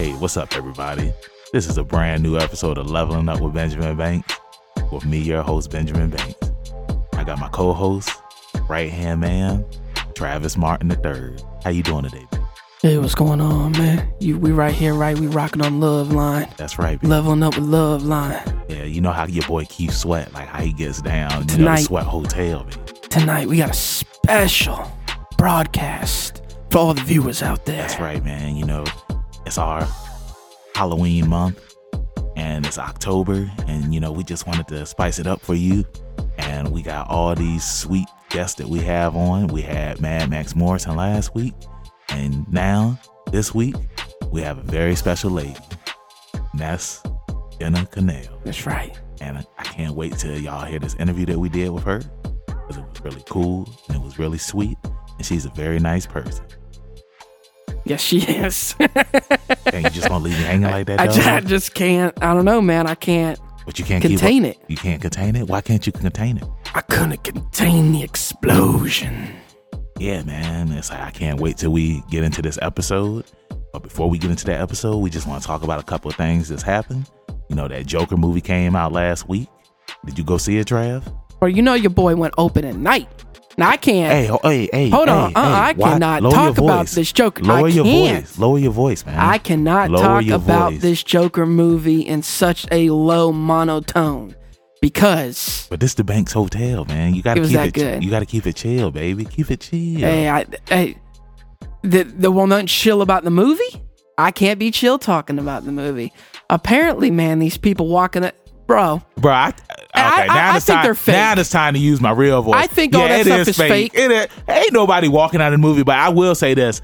Hey, what's up, everybody? This is a brand new episode of Leveling Up with Benjamin Banks with me, your host, Benjamin Banks. I got my co-host, right hand man, Travis Martin III. How you doing today, baby? Hey, what's going on, man? You, we right here, right? We rocking on Love Line, That's right, baby. leveling up with Love Line. Yeah, you know how your boy Keith Sweat, like how he gets down. You know, the Tonight. Sweat Hotel, baby. Tonight we got a special broadcast for all the viewers out there. That's right, man. You know, it's our Halloween month and it's October, and you know, we just wanted to spice it up for you. And we got all these sweet guests that we have on. We had Mad Max Morrison last week, and now this week we have a very special lady. And that's Jenna Kanell. That's right. And I- I can't wait till y'all hear this interview that we did with her. Because it was really cool and it was really sweet. And she's a very nice person. Yes, she is. And you just gonna leave me hanging like that, I just, I just can't. I don't know, man. I can't But you can't contain keep it. You can't contain it. Why can't you contain it? I couldn't contain the explosion. Yeah, man. It's like I can't wait till we get into this episode. But before we get into that episode, we just want to talk about a couple of things that's happened. You know, that Joker movie came out last week. Did you go see it, Trav? Or you know, your boy went open at night. Now I can't. Hey, hey, hey. Hold on. hey, Uh-uh, hey, I why- cannot talk about this Joker. Lower I your can't. voice. Lower your voice, man. I cannot Lower talk about voice. this Joker movie in such a low monotone because But this the Banks Hotel, man. You gotta It keep it. good. You gotta keep it chill, baby. Keep it chill. hey, I, hey, the the will not chill about the movie. I can't be chill talking about the movie. Apparently, man, these people walking it, bro. Bro, I, okay, I- now I it's think time. they're fake. Now it's time to use my real voice. I think all that it stuff is fake. It is, ain't nobody walking out of the movie, but I will say this.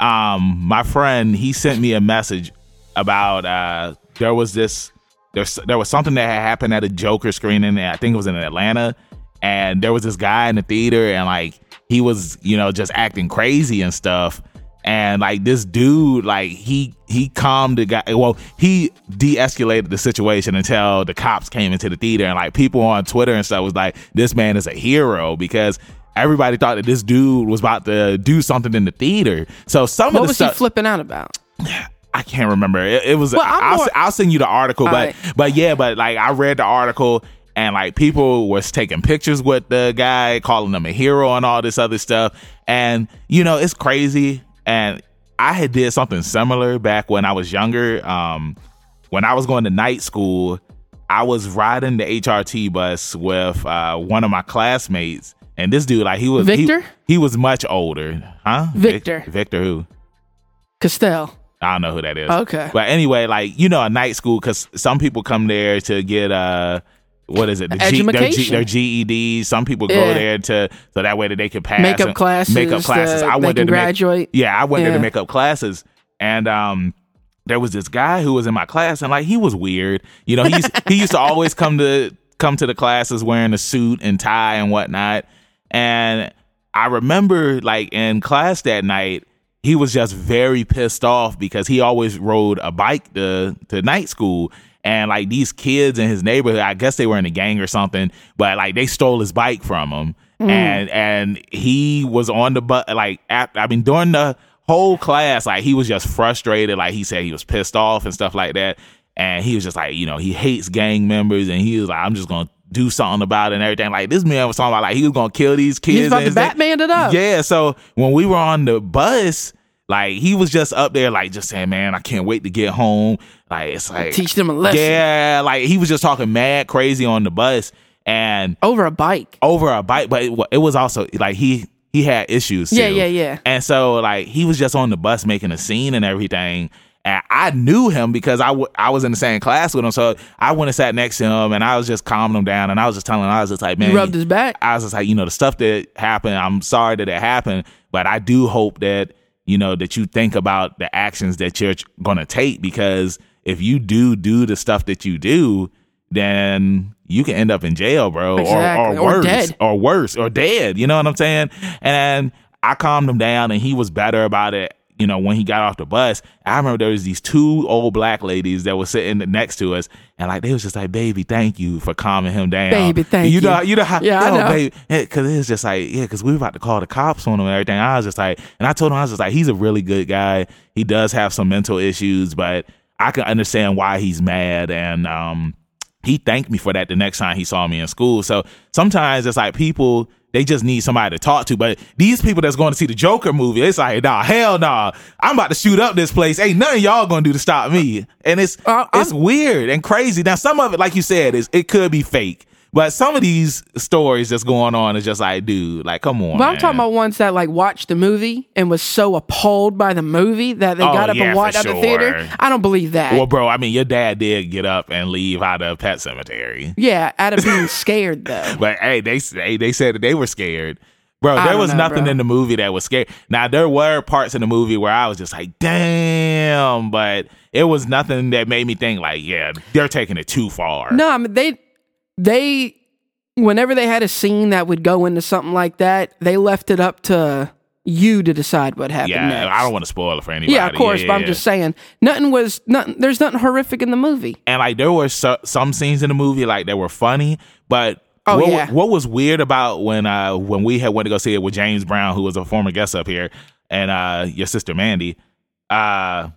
Um, my friend, he sent me a message about uh there was this there's there was something that had happened at a Joker screening, and I think it was in Atlanta, and there was this guy in the theater, and like he was, you know, just acting crazy and stuff. And like this dude, like he he calmed the guy. Well, he de-escalated the situation until the cops came into the theater, and like people on Twitter and stuff was like, "This man is a hero" because everybody thought that this dude was about to do something in the theater. So some What of the was he flipping out about? I can't remember. It, it was. Well, I'll, more- I'll send you the article, but Alright. but yeah, but like I read the article and like people was taking pictures with the guy, calling him a hero and all this other stuff. And you know, it's crazy. And I had did something similar back when I was younger. Um, when I was going to night school, I was riding the HRT bus with uh, one of my classmates, and this dude, like he was he- Victor? He, was much older, huh? Vic- Victor. Victor who? Castell. I don't know who that is. Okay. But anyway, like you know, a night school because some people come there to get uh, what is it? The G, their, G, their GEDs. Some people go Yeah. there to so that way that they can pass Makeup classes, Makeup classes. uh, I they went there can to make- graduate. yeah, I went there to make up classes, and um, there was this guy who was in my class, and like he was weird. You know, he used, he used to always come to come to the classes wearing a suit and tie and whatnot. And I remember like in class that night, he was just very pissed off because he always rode a bike to to night school. And like these kids in his neighborhood, I guess they were in a gang or something, but like they stole his bike from him, hmm. and and he was on the bus. Like at, I mean, during the whole class, like he was just frustrated. Like he said he was pissed off and stuff like that. And he was just like, you know, he hates gang members, and he was like, I'm just gonna do something about it and everything. Like this man was talking about like he was gonna kill these kids. He's about to Batman it up. yeah, so when we were on the bus, like he was just up there, like just saying, "Man, I can't wait to get home." Like it's like Teach them a lesson. Yeah, like he was just talking mad crazy on the bus and Over a bike. over a bike, but it, it was also like he he had issues. Yeah, too. yeah, yeah. And so like he was just on the bus making a scene and everything. And I knew him because I, w- I was in the same class with him. So I went and sat next to him and I was just calming him down. And I was just telling him, I was just like, man, You rubbed his back. I was just like, you know, the stuff that happened, I'm sorry that it happened, but I do hope that, you know, that you think about the actions that you're going to take because if you do do the stuff that you do, then you can end up in jail, bro, Exactly. or, or Or worse, dead. or worse, or dead. You know what I'm saying? And I calmed him down, and he was better about it. You know, when he got off the bus, I remember there was these two old black ladies that were sitting next to us, and like they was just like, "Baby, thank you for calming him down." Baby, thank you. know, you. you know how, Yeah, I yo, know. baby, because it was just like, yeah, because we were about to call the cops on him and everything. I was just like, and I told him I was just like, he's a really good guy. He does have some mental issues, but I can understand why he's mad, and um, he thanked me for that the next time he saw me in school. So sometimes it's like people they just need somebody to talk to. But these people that's going to see the Joker movie, it's like, nah, hell nah. I'm about to shoot up this place. Ain't nothing y'all gonna do to stop me. And it's Uh, it's weird and crazy. Now some of it, like you said, is it could be fake. But some of these stories that's going on is just like, dude, like, come on. But I'm man. talking about ones that like watched the movie and was so appalled by the movie that they Oh, got up yeah, and walked out the theater. I don't believe that. Well, bro, I mean, your dad did get up and leave out of Pet Sematary. yeah, out of being scared though. But hey, they they they said that they were scared. Bro, I there was know, nothing bro. in the movie that was scary. Now there were parts in the movie where I was just like, damn, but it was nothing that made me think like, yeah, they're taking it too far. No, I mean they they whenever they had a scene that would go into something like that, they left it up to you to decide what happened yeah, next. I don't want to spoil it for anybody. yeah, of course, but I'm yeah. just saying, nothing was nothing. There's nothing horrific in the movie. and like there were so, some scenes in the movie like that were funny, but Oh, what, yeah. what was weird about when uh when we had went to go see it with James Brown, who was a former guest up here, and uh your sister Mandy, uh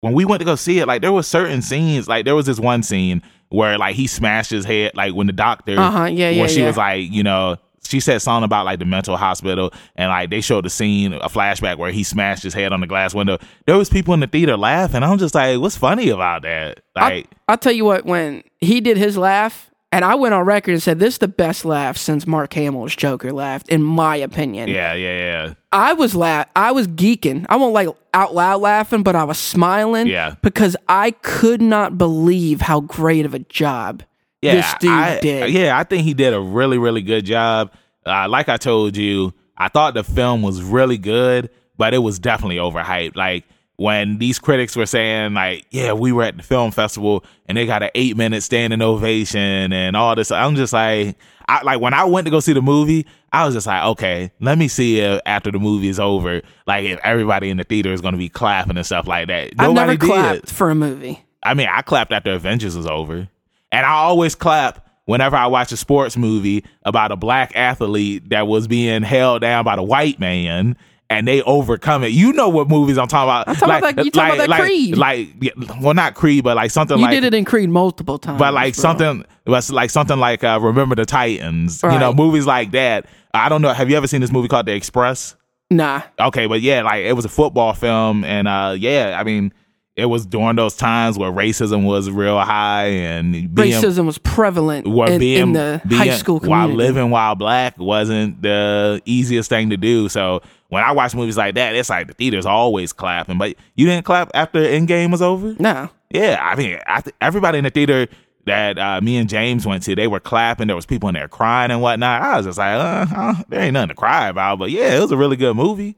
when we went to go see it, like there was certain scenes, like there was this one scene where like he smashed his head, like when the doctor, Uh-huh, yeah, yeah, where she yeah. was like, you know. She said something about like the mental hospital, and like they showed the scene, a flashback where he smashed his head on the glass window. There was people in the theater laughing. I'm just like, what's funny about that? Like, I'll tell you what, when he did his laugh, and I went on record and said this is the best laugh since Mark Hamill's Joker laughed, in my opinion. Yeah, yeah, yeah. I was laugh I was geeking. I won't like out loud laughing, but I was smiling. Yeah. Because I could not believe how great of a job Yeah, this dude I, did. Yeah, I think he did a really, really good job. Uh, like I told you, I thought the film was really good, but it was definitely overhyped. Like when these critics were saying, like, yeah, we were at the film festival and they got an eight minute standing ovation and all this. I'm just like, I like when I went to go see the movie, I was just like, okay, let me see if after the movie is over, like if everybody in the theater is going to be clapping and stuff like that. I've Nobody never did. clapped for a movie. I mean, I clapped after Avengers was over. And I always clap whenever I watch a sports movie about a black athlete that was being held down by the white man and they overcome it. You know what movies I'm talking about. I'm talking about that- you talking about that like, Creed. Like, yeah, well, not Creed, but like something You like did it in Creed multiple times. but like bro. something was like something like uh, Remember the Titans. You know, movies like that. I don't know. Have you ever seen this movie called The Express? Nah. Okay, but yeah, like it was a football film, and uh, yeah, I mean, it was during those times where racism was real high and being, Racism was prevalent were in, being, in the being- high school while living while black wasn't the easiest thing to do. So when I watch movies like that, it's like the theater's always clapping. But you didn't clap after Endgame was over. no. Yeah, I mean, I th- everybody in the theater that uh, me and James went to, they were clapping. There was people in there crying and whatnot. I was just like, uh, uh, there ain't nothing to cry about. But yeah, it was a really good movie.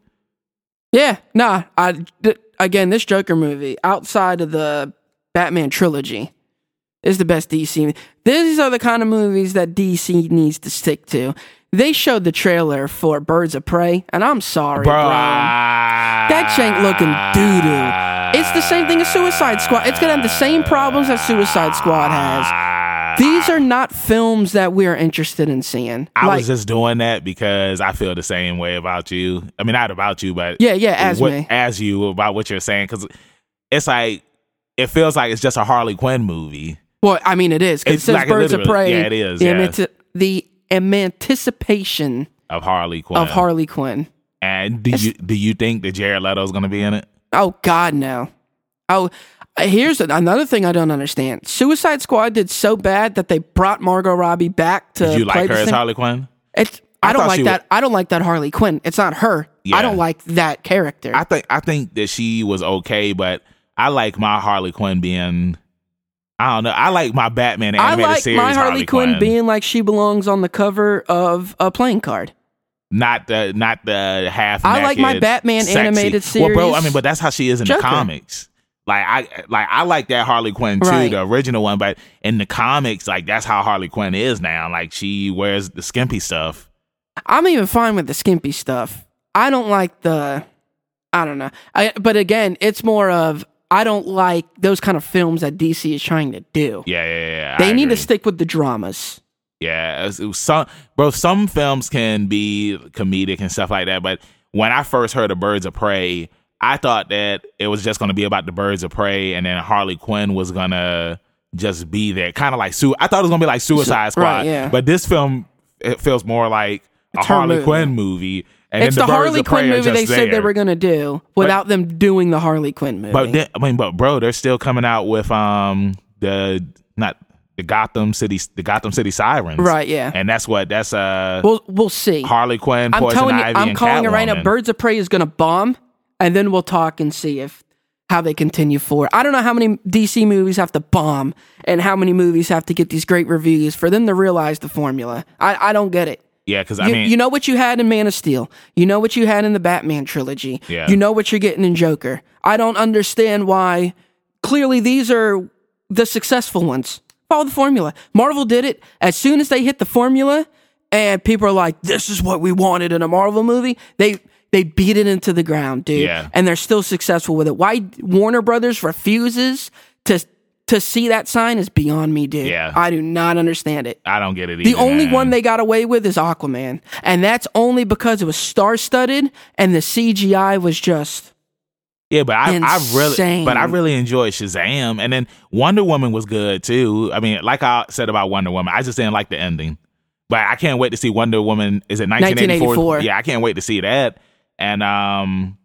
Yeah, nah. I th- again, this Joker movie outside of the Batman trilogy is the best DC. These are the kind of movies that DC needs to stick to. They showed the trailer for Birds of Prey, and I'm sorry, Bro, bro. that ain't looking doo doo. It's the same thing as Suicide Squad. It's gonna have the same problems that Suicide Squad has. These are not films that we're interested in seeing. I like, was just doing that because I feel the same way about you. I mean, not about you, but yeah, yeah, as what- me. as you about what you're saying because it's like it feels like it's just a Harley Quinn movie. Well, I mean, it is It's says like Birds of Prey. yeah, it is, The, emanti- the emancipation Of Harley Quinn, of Harley Quinn. and do you do you think that Jared Leto is going to be in it? Oh God, no. Oh, uh, here's another thing I don't understand. Suicide Squad did so bad that they brought Margot Robbie back to Did you play like her as Harley Quinn? It's, I, I don't like that. wa- I don't like that Harley Quinn. It's not her. Yeah. I don't like that character. I think I think that she was okay, but I like my Harley Quinn being. I don't know. I like my Batman animated I like series. my Harley, Quinn, being like she belongs on the cover of a playing card. not the not the half. I like my Batman sexy. animated series. Well, bro, I mean, but that's how she is in Joker. the comics. Like I like I like that Harley Quinn too, Right. the original one. But in the comics, like that's how Harley Quinn is now. Like she wears the skimpy stuff. I'm even fine with the skimpy stuff. I don't like the I don't know. I, but again, it's more of I don't like those kind of films that DC is trying to do. Yeah, yeah, yeah. They I need to stick with the dramas. Yeah, it was, it was some bro. Some films can be comedic and stuff like that, but when I first heard of Birds of Prey, I thought that it was just going to be about the Birds of Prey, and then Harley Quinn was gonna just be there, kind of like su. I thought it was gonna be like Suicide Squad, right, yeah. but this film it feels more like a her Harley movie. Quinn movie, and it's the, the, Harley Quinn movie they just said they were going to do without them doing the Harley Quinn movie. But then, I mean, but bro, they're still coming out with um the not the Gotham City the Gotham City Sirens, right, yeah. And that's what that's uh we'll we'll see. Harley Quinn, I'm Poison telling you, Ivy, I'm and calling it right now. Catwoman. Birds of Prey is going to bomb, and then we'll talk and see if how they continue forward. I don't know how many DC movies have to bomb and how many movies have to get these great reviews for them to realize the formula. I, I don't get it. Yeah, because I You, mean, you know what you had in Man of Steel. You know what you had in the Batman trilogy. Yeah. You know what you're getting in Joker. I don't understand why. Clearly, these are the successful ones. Follow the formula. Marvel did it as soon as they hit the formula, and people are like, "This is what we wanted in a Marvel movie." They they beat it into the ground, dude. Yeah. And they're still successful with it. Why Warner Brothers refuses to to see that sign is beyond me, dude. Yeah. I do not understand it. I don't get it. Either. The only man. one they got away with is Aquaman. And that's only because it was star studded and the CGI was just yeah, but I, I really, but I really enjoyed Shazam, and then Wonder Woman was good too. I mean, like I said about Wonder Woman, I just didn't like the ending. But I can't wait to see Wonder Woman. Is it 1984? 1984. Yeah, I can't wait to see that. And um,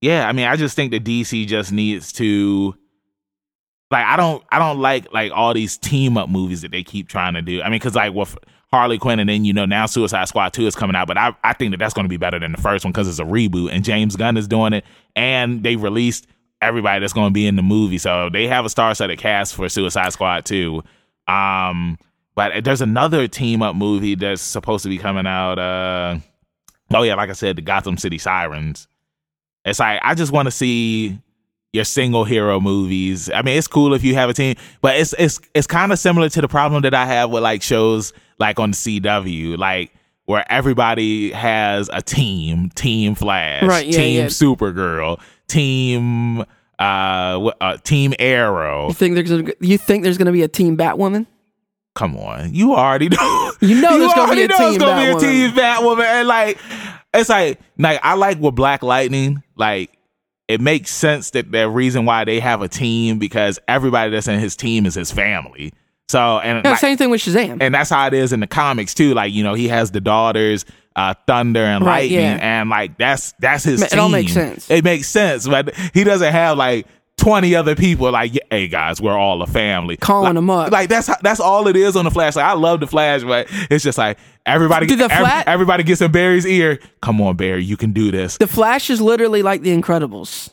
yeah, I mean, I just think that DC just needs to. Like I don't, I don't like like all these team up movies that they keep trying to do. I mean, because like with Harley Quinn, and then you know now Suicide Squad two is coming out, but I, I think that that's going to be better than the first one because it's a reboot, and James Gunn is doing it, and they released everybody that's going to be in the movie, so they have a star-studded cast for Suicide Squad two. Um, but there's another team up movie that's supposed to be coming out. Uh, oh yeah, like I said, the Gotham City Sirens. It's like I just want to see your single hero movies. I mean, it's cool if you have a team, but it's it's it's kind of similar to the problem that I have with like shows like on the CW, like where everybody has a team, Team Flash, Right, yeah, Team yeah. Supergirl, Team uh, uh Team Arrow. you think there's gonna, you think there's going to be a team Batwoman? Come on, you already know. You know there's gonna be a know team gonna Batwoman. be a team Batwoman, and like it's like like I like with Black Lightning, like it makes sense that the reason why they have a team because everybody that's in his team is his family. So and Yeah, like- same thing with Shazam. and that's how it is in the comics too. Like you know, he has the daughters, uh, Thunder and Right, Lightning, yeah. and like that's that's his. It all makes team. sense. It makes sense, but he doesn't have like twenty other people. Like, hey guys, we're all a family. Calling like, them up. Like that's how, that's all it is on the Flash. Like I love the Flash, but it's just like everybody. The ev- Fla- everybody gets in Barry's ear. Come on, Barry, you can do this. the Flash is literally like the Incredibles,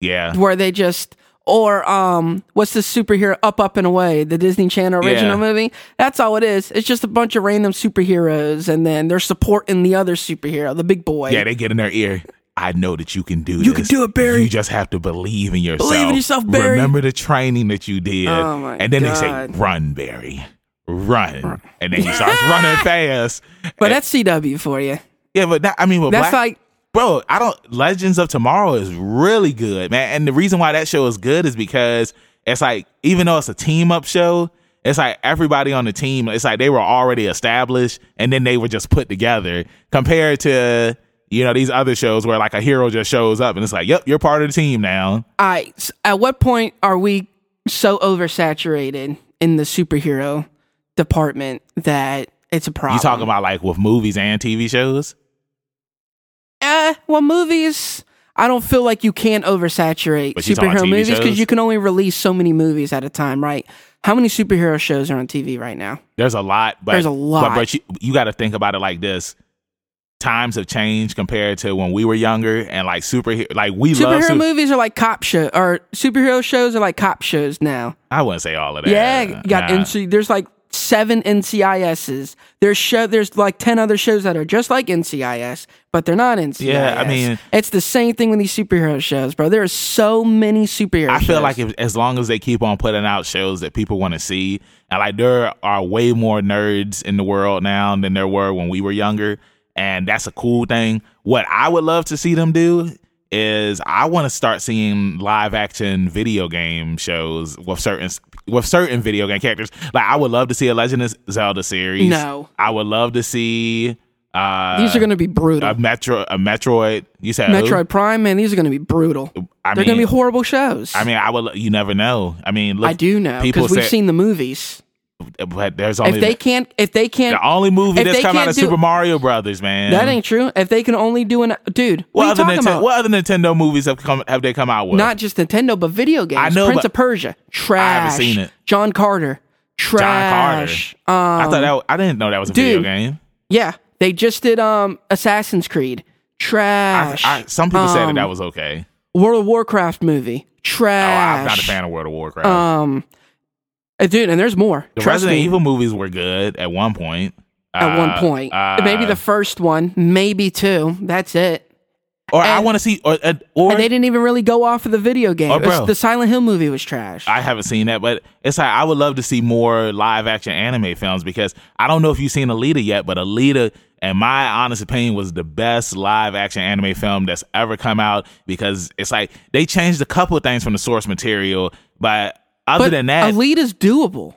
Yeah, where they just or um what's the superhero Up Up and Away, the Disney Channel original Yeah. movie? That's all it is. It's just a bunch of random superheroes and then they're supporting the other superhero, the big boy. yeah, they get in their ear. I know that you can do You this. can do it, Barry. You just have to believe in yourself. Believe in yourself, Barry. Remember the training that you did. Oh, my and then they say, run, Barry. Run. And then he starts running fast. but that's CW for you. Yeah, but that, I mean, That's Black, like bro, I don't. Legends of Tomorrow is really good, man. And the reason why that show is good is because it's like, even though it's a team up show, it's like everybody on the team, it's like they were already established and then they were just put together compared to, you know, these other shows where like a hero just shows up and it's like, yep, you're part of the team now. I at what point are we so oversaturated in the superhero department that it's a problem? You talking about like with movies and TV shows? Uh, well, movies. I don't feel like you can oversaturate But you talking superhero movies because you can only release so many movies at a time, right? How many superhero shows are on TV right now? There's a lot, but There's a lot. But, but you, you got to think about it like this: times have changed compared to when we were younger, and like superhero, like we love. Superhero su- movies are like cop show, or superhero shows are like cop shows now. I wouldn't say all of that. Yeah, you got Nah. NC. There's like seven NCISs. There's show. There's like ten other shows that are just like NCIS, but they're not NCIS. Yeah, I mean- it's the same thing with these superhero shows, bro. There are so many superhero. I feel shows. like if, as long as they keep on putting out shows that people want to see, and like there are way more nerds in the world now than there were when we were younger, and that's a cool thing. What I would love to see them do is I want to start seeing live action video game shows with certain with certain video game characters. Like I would love to see a Legend of Zelda series. No. I would love to see uh These are going to be brutal. a Metro a Metroid. You said who? Metroid Prime, man, these are going to be brutal. I They're going to be horrible shows. I mean, I would. You never know. I mean, look, I do know because we've seen the movies. But there's only If they can't, if they can't, the only movie that's come out of do- Super Mario Brothers, man. that ain't true. If they can only do an dude, what what, other Nintendo, about? what other Nintendo movies have come have they come out with? Not just Nintendo, but video games. I know, Prince of Persia, trash. I haven't seen it. John Carter, trash. John Carter. trash. I Um, thought that I didn't know that was a video game. yeah, they just did um Assassin's Creed, I, trash. I, some people said that Um, that was okay. World of Warcraft movie, Oh, trash. I'm not a fan of World of Warcraft. Um, dude, and there's more. the Trust Resident me. Evil movies were good at one point. at Uh, one point, uh, maybe the first one, maybe two. That's it. or I want to see or uh, or And they didn't even really go off of the video game. Oh, bro. the Silent Hill movie was trash. I haven't seen that, but it's like I would love to see more live action anime films because I don't know if you've seen Alita yet, but Alita, in my honest opinion, was the best live action anime film that's ever come out because it's like they changed a couple of things from the source material, but other but than that, Alita's doable.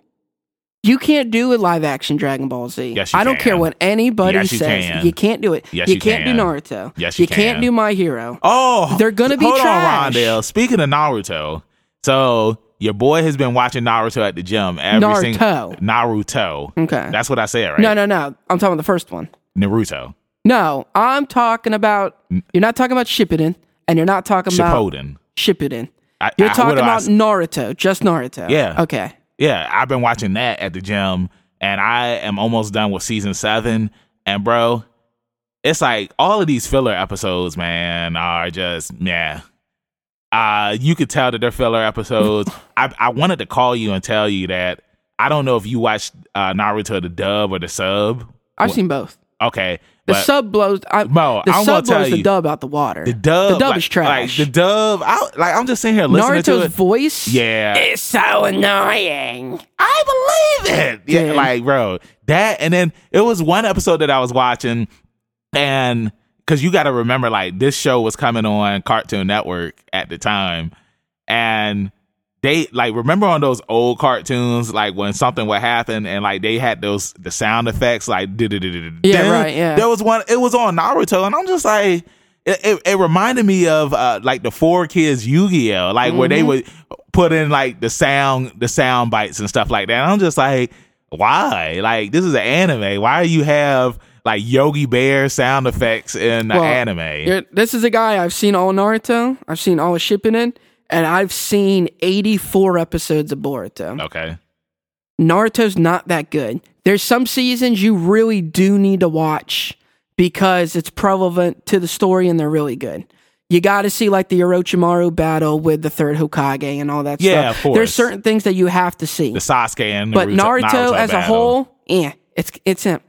You can't do a live action Dragon Ball Z. Yes, you I don't can. care what anybody Yes, you says. can. You can't do it. Yes, you, you can't can. do Naruto. Yes, you can't can. do My Hero. oh, They're gonna be hold trash. on, Rondell. Speaking of Naruto, so your boy has been watching Naruto at the gym every single Naruto. Naruto. Okay. That's what I said, right? No, no, no. I'm talking about the first one. Naruto. No, I'm talking about. You're not talking about Shippuden, and you're not talking about Shippuden. Shippuden. I- You're I- talking about Naruto, just Naruto. Yeah. Okay. Yeah, I've been watching that at the gym, and I am almost done with season seven. And bro, it's like all of these filler episodes, man, are just yeah. Uh, you could tell that they're filler episodes. I I wanted to call you and tell you that I don't know if you watched uh, Naruto the dub or the sub. I've seen both. Okay, The but sub blows. I, Mo, the I'm sub blows the dub out the water. the dub, The dub like, is trash. Like the dub, I, like I'm just sitting here listening to Naruto's voice. Yeah, is so annoying. I believe it. Yeah, Dude. like bro, that and then it was one episode that I was watching, and because you got to remember, like this show was coming on Cartoon Network at the time, and they like remember on those old cartoons, like when something would happen, and like they had those the sound effects, like Yeah, right, yeah. There was one. It was on Naruto, and I'm just like. It, it, it reminded me of uh, like the four kids Yu-Gi-Oh, like where Mm-hmm. they would put in like the sound the sound bites and stuff like that. And I'm just like, why? Like this is an anime. Why do you have like Yogi Bear sound effects in the Well, anime? This is a guy I've seen all Naruto. I've seen all of Shippuden, and I've seen 84 episodes of Boruto. Okay. Naruto's not that good. There's some seasons you really do need to watch because it's relevant to the story and they're really good. You got to see like the Orochimaru battle with the third Hokage and all that Yeah, stuff. of course. There's certain things that you have to see. The Sasuke and but Naruto, Naruto, as a whole, yeah, it's it's a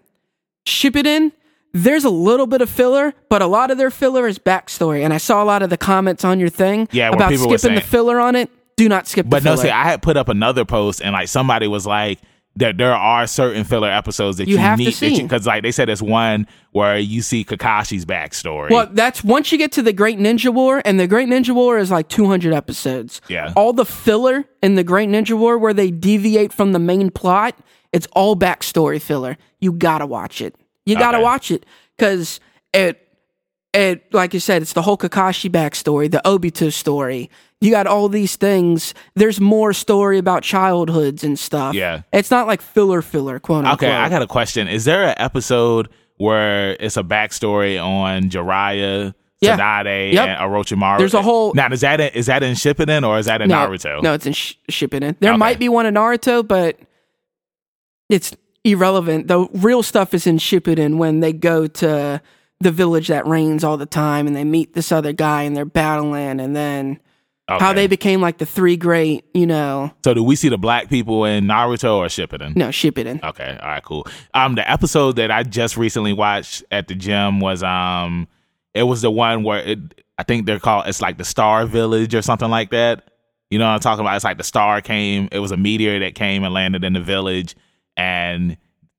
Shippuden. There's a little bit of filler, but a lot of their filler is backstory. And I saw a lot of the comments on your thing Yeah, about skipping the filler on it. Do not skip But the no, filler. see, I had put up another post and like somebody was like that there are certain filler episodes that you, You have to need see. because like they said there's one where you see Kakashi's backstory. Well, that's once you get to the Great Ninja War, and the Great Ninja War is like 200 episodes. Yeah. All the filler in the Great Ninja War where they deviate from the main plot, it's all backstory filler. You gotta watch it. You gotta Okay. watch it because it, it, like you said, it's the whole Kakashi backstory, the Obito story. You got all these things. There's more story about childhoods and stuff. Yeah. It's not like filler filler, quote unquote. Okay, I got a question. Is there an episode where it's a backstory on Jiraiya, Yeah. Tsunade, Yep. and Orochimaru? There's a whole- Now, is that in, is that in Shippuden or is that in no, Naruto? No, it's in sh- Shippuden. There Okay. might be one in Naruto, but it's irrelevant. The real stuff is in Shippuden when they go to the village that rains all the time and they meet this other guy and they're battling and then how they became like the three great, you know, So, do we see the black people in Naruto or Shippuden? no, Shippuden. Okay, all right, cool. Um, the episode that I just recently watched at the gym was um, it was the one where it. I think they're called. It's like the Star Village or something like that. You know what I'm talking about? It's like the star came. It was a meteor that came and landed in the village, and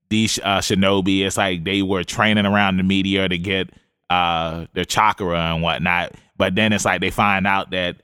these uh, shinobi. It's like they were training around the meteor to get uh their chakra and whatnot. But then it's like they find out that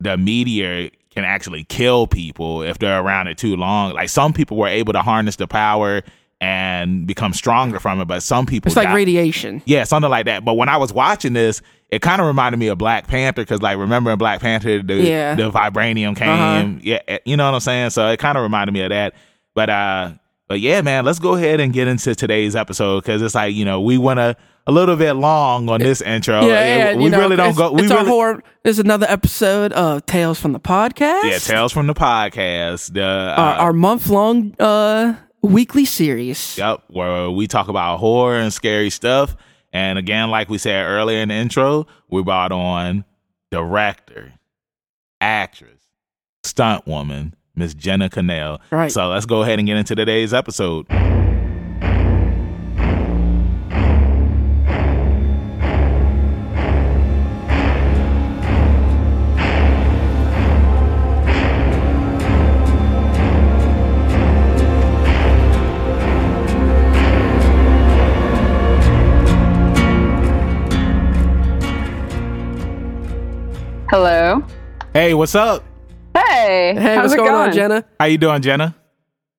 the meteor can actually kill people if they're around it too long. Like some people were able to harness the power and become stronger from it, but some people It's like died. radiation. Yeah, something like that. But when I was watching this, it kind of reminded me of Black Panther because, like, remember in Black Panther, the Yeah. the vibranium came. Uh-huh. Yeah, eh, you know what I'm saying. So it kind of reminded me of that. But uh, but yeah, man, let's go ahead and get into today's episode because it's like you know we went a a little bit long on this intro. yeah, It- we know, really don't go. We it's our horror. There's another episode of Tales from the Podcast. yeah, tales from the podcast. The uh, our, our month long uh, weekly series. Yep, where we talk about horror and scary stuff. And again, like we said earlier in the intro, we brought on director, actress, stunt woman, Miss Jenna Kanell. Right. So let's go ahead and get into today's episode. Hello. Hey, what's up? Hey. Hey, how's what's it going, on. Jenna? How you doing, Jenna?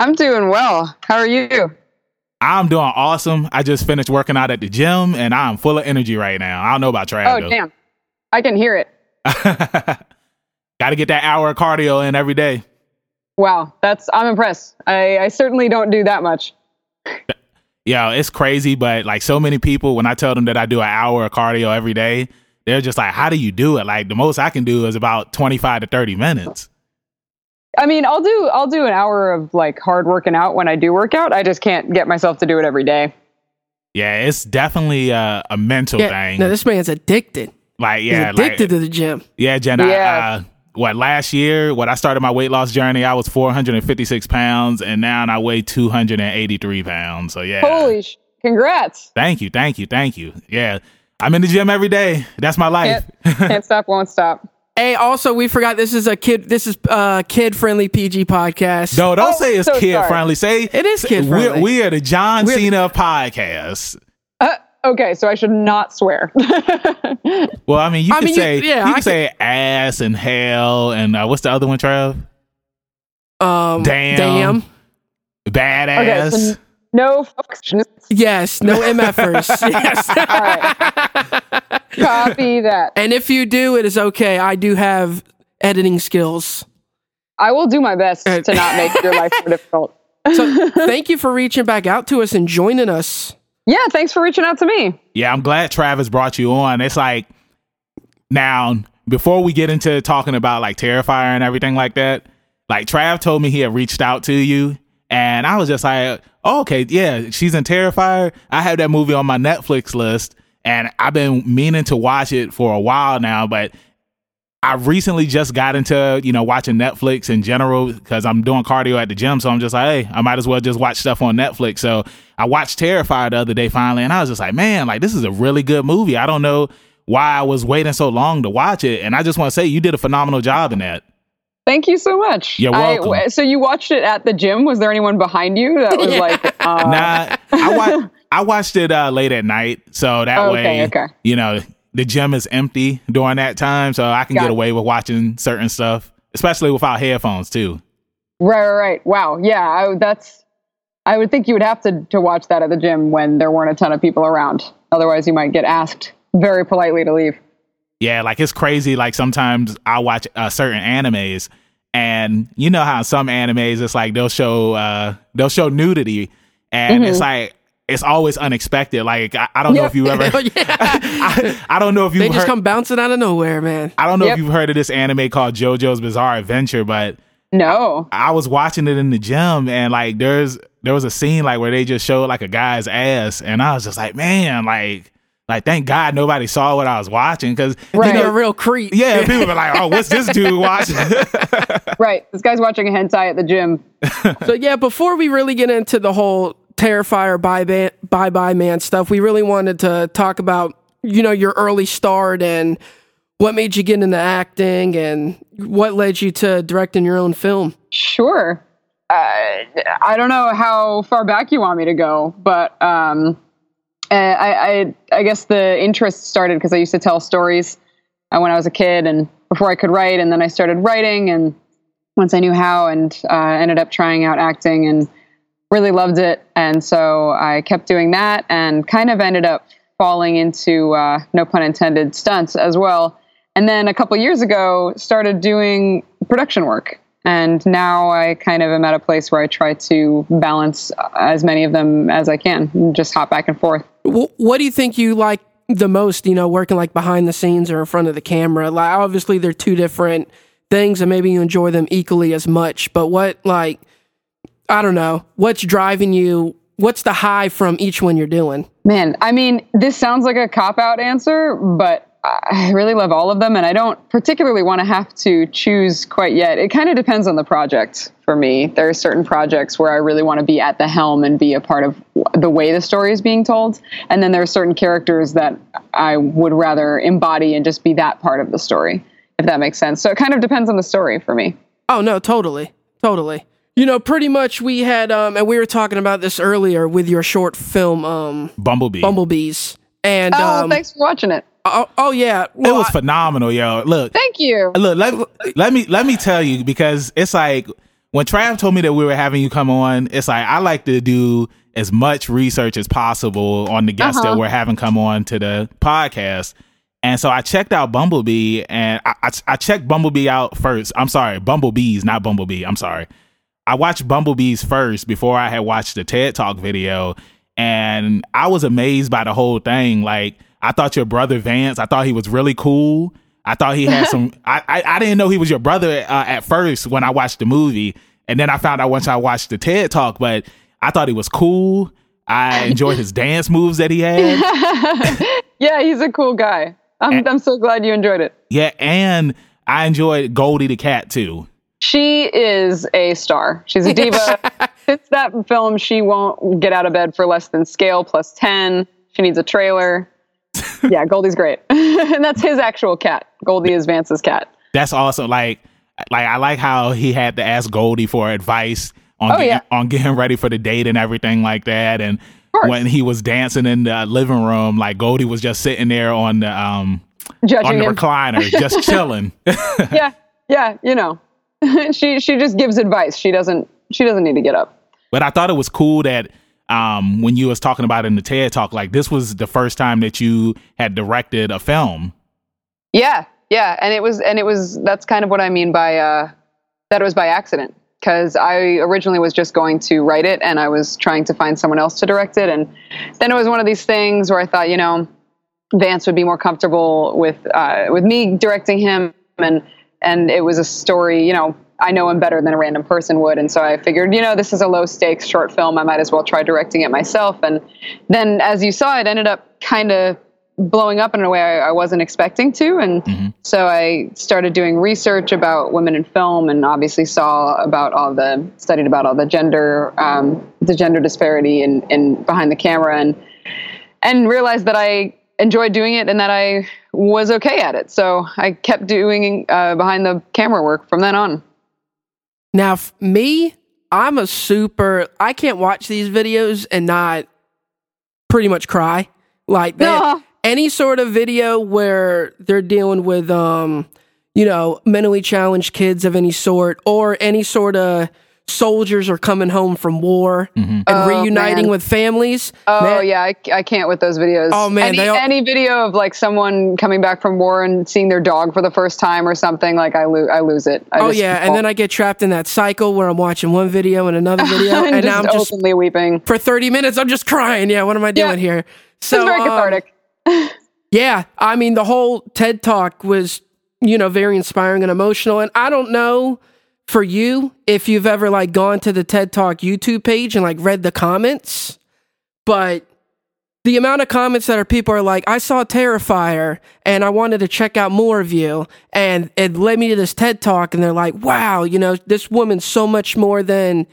I'm doing well. How are you? I'm doing awesome. I just finished working out at the gym and I'm full of energy right now. I don't know about Trav Oh, though. damn. I can hear it. Got to get that hour of cardio in every day. Wow. That's I'm impressed. I, I certainly don't do that much. Yo, it's crazy, but like so many people, when I tell them that I do an hour of cardio every day, they're just like, "How do you do it?" Like the most I can do is about twenty five to thirty minutes. I mean, I'll do I'll do an hour of like hard working out when I do work out. I just can't get myself to do it every day. Yeah, it's definitely a, a mental Yeah. thing. No, this man's addicted. like, He's yeah, addicted like, to the gym. yeah, Jenna. Yeah. Uh, what last year? When I started my weight loss journey, I was four hundred and fifty six pounds, and now I weigh two hundred and eighty three pounds. So yeah, Holy sh- congrats. thank you, thank you, thank you. Yeah, I'm in the gym every day. That's my life. Can't, can't stop, won't stop. Hey, also we forgot this is a kid. This is uh kid friendly PG podcast. No, don't Oh, say it's so kid sorry. friendly. Say It is kid-friendly. We're, the John We're- Cena of podcast. Uh, okay, so I should not swear. Well, I mean, you I can mean, you- say yeah, you I can could- say ass and hell and uh, what's the other one, Trev? Um, Damn. damn. Badass. okay, so no fucks. Yes, no MFers. yes. All right. Copy that. And if you do, it is okay. I do have editing skills. I will do my best Uh, to not make your life more difficult. So thank you for reaching back out to us and joining us. Yeah, thanks for reaching out to me. yeah, I'm glad Travis brought you on. It's like now before we get into talking about like Terrifier and everything like that, like Trav told me he had reached out to you, and I was just like, oh, okay, yeah, she's in Terrifier. I have that movie on my Netflix list, and I've been meaning to watch it for a while now, but I recently just got into you know watching Netflix in general because I'm doing cardio at the gym, so I'm just like, hey, I might as well just watch stuff on Netflix. So I watched Terrifier the other day finally, and I was just like, man, like this is a really good movie. I don't know why I was waiting so long to watch it, and I just want to say you did a phenomenal job in that. Thank you so much. You're welcome. w- so you watched it at the gym? Was there anyone behind you that was Yeah. like, uh, Nah, I watched I watched it uh, late at night, so that Okay, way, okay. you know, the gym is empty during that time, so I can Got get it. away with watching certain stuff, especially without headphones too. right, right, right. Wow. Yeah, I, that's. I would think you would have to to watch that at the gym when there weren't a ton of people around. Otherwise, you might get asked very politely to leave. Yeah, like it's crazy. Like sometimes I watch uh, certain animes, and you know how some animes it's like they'll show uh, they'll show nudity, and it's like it's always unexpected. Like I, I don't know Yep. if you ever, Oh, yeah. I, I don't know if you They just heard, come bouncing out of nowhere, man. I don't know Yep. if you've heard of this anime called JoJo's Bizarre Adventure, but No. I was watching it in the gym, and like there's there was a scene like where they just showed like a guy's ass, and I was just like, man, like. Like, thank God nobody saw what I was watching because Right. You're a real creep. yeah, people were like, "Oh, what's this dude watching?" Right. This guy's watching a hentai at the gym. So yeah, before we really get into the whole Terrifier bye bye bye bye man stuff, we really wanted to talk about you know your early start and what made you get into acting and what led you to directing your own film. Sure. Uh, I don't know how far back you want me to go, but um, I, I I guess the interest started because I used to tell stories uh, when I was a kid and before I could write. And then I started writing, and once I knew how, and uh, ended up trying out acting and really loved it. And so I kept doing that and kind of ended up falling into, uh, no pun intended, stunts as well. And then a couple years ago, started doing production work. And now I kind of am at a place where I try to balance as many of them as I can, and just hop back and forth. What do you think you like the most, you know, working like behind the scenes or in front of the camera? Like, obviously, they're two different things, and maybe you enjoy them equally as much. But what, like, I don't know, what's driving you? What's the high from each one you're doing? Man, I mean, this sounds like a cop out answer, but I really love all of them, and I don't particularly want to have to choose quite yet. It kind of depends on the project for me. There are certain projects where I really want to be at the helm and be a part of the way the story is being told, and then there are certain characters that I would rather embody and just be that part of the story, if that makes sense. So it kind of depends on the story for me. Oh no, totally, totally. You know, pretty much we had, um, and we were talking about this earlier with your short film, um, Bumblebee. Bumblebees. And oh, um, thanks for watching it. Oh, oh yeah, well, it was I, phenomenal, yo. Look, thank you. Look, let, let me let me tell you because it's like when Trav told me that we were having you come on, it's like I like to do as much research as possible on the guests uh-huh. that we're having come on to the podcast. And so I checked out Bumblebee, and I, I, I checked Bumblebee out first. I'm sorry, Bumblebees, not Bumblebee. I'm sorry. I watched Bumblebees first before I had watched the TED Talk video, and I was amazed by the whole thing. Like I thought your brother Vance, I thought he was really cool. I thought he had some. I, I, I didn't know he was your brother uh, at first when I watched the movie, and then I found out once I watched the TED talk. But I thought he was cool. I enjoyed his dance moves that he had. yeah, he's a cool guy. I'm and, I'm so glad you enjoyed it. Yeah, and I enjoyed Goldie the cat too. She is a star. She's a diva. Since that film, she won't get out of bed for less than scale plus ten. She needs a trailer. yeah, Goldie's great, and that's his actual cat. Goldie is Vance's cat. That's awesome. Like, like I like how he had to ask Goldie for advice on oh, getting, yeah. on getting ready for the date and everything like that. And when he was dancing in the living room, like Goldie was just sitting there on the um Judging on the him. recliner, just chilling. yeah, yeah, you know, she she just gives advice. She doesn't she doesn't need to get up. But I thought it was cool that um, when you was talking about in the TED talk, like this was the first time that you had directed a film. Yeah, yeah, and it was, and it was. That's kind of what I mean by uh, that it was by accident because I originally was just going to write it, and I was trying to find someone else to direct it, and then it was one of these things where I thought, you know, Vance would be more comfortable with uh, with me directing him, and and it was a story, you know, I know him better than a random person would. And so I figured, you know, this is a low stakes short film. I might as well try directing it myself. And then, as you saw, it ended up kind of blowing up in a way I, I wasn't expecting to. And mm-hmm. so I started doing research about women in film and obviously saw about all the, studied about all the gender, um, the gender disparity in, in behind the camera and, and realized that I enjoyed doing it and that I was okay at it. So I kept doing uh, behind the camera work from then on. Now, me, I'm a super. I can't watch these videos and not pretty much cry. Like that, any sort of video where they're dealing with, um, you know, mentally challenged kids of any sort, or any sort of soldiers are coming home from war mm-hmm. and oh, reuniting man. with families. Oh man. yeah, I, I can't with those videos. Oh man, any, all, any video of like someone coming back from war and seeing their dog for the first time or something, like I lose I lose it. I oh yeah, fall. and then I get trapped in that cycle where I'm watching one video and another video, and, and now I'm just openly weeping for 30 minutes. I'm just crying. Yeah, what am I doing yeah. here? So it's very cathartic. Um, yeah, I mean the whole TED talk was you know very inspiring and emotional, and I don't know for you if you've ever like gone to the TED Talk YouTube page and like read the comments, but the amount of comments that are people are like, I saw Terrifier and I wanted to check out more of you. And it led me to this TED Talk. And they're like, wow, you know, this woman's so much more than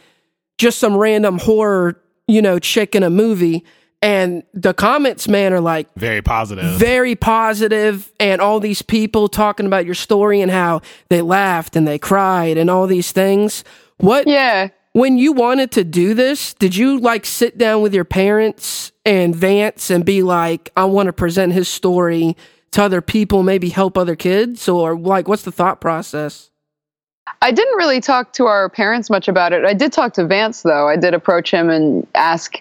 just some random horror, you know, chick in a movie. And the comments, man, are like very positive, very positive, and all these people talking about your story and how they laughed and they cried and all these things. What? Yeah. When you wanted to do this, did you like sit down with your parents and Vance and be like, I want to present his story to other people, maybe help other kids, or like what's the thought process? I didn't really talk to our parents much about it. I did talk to Vance though. I did approach him and ask,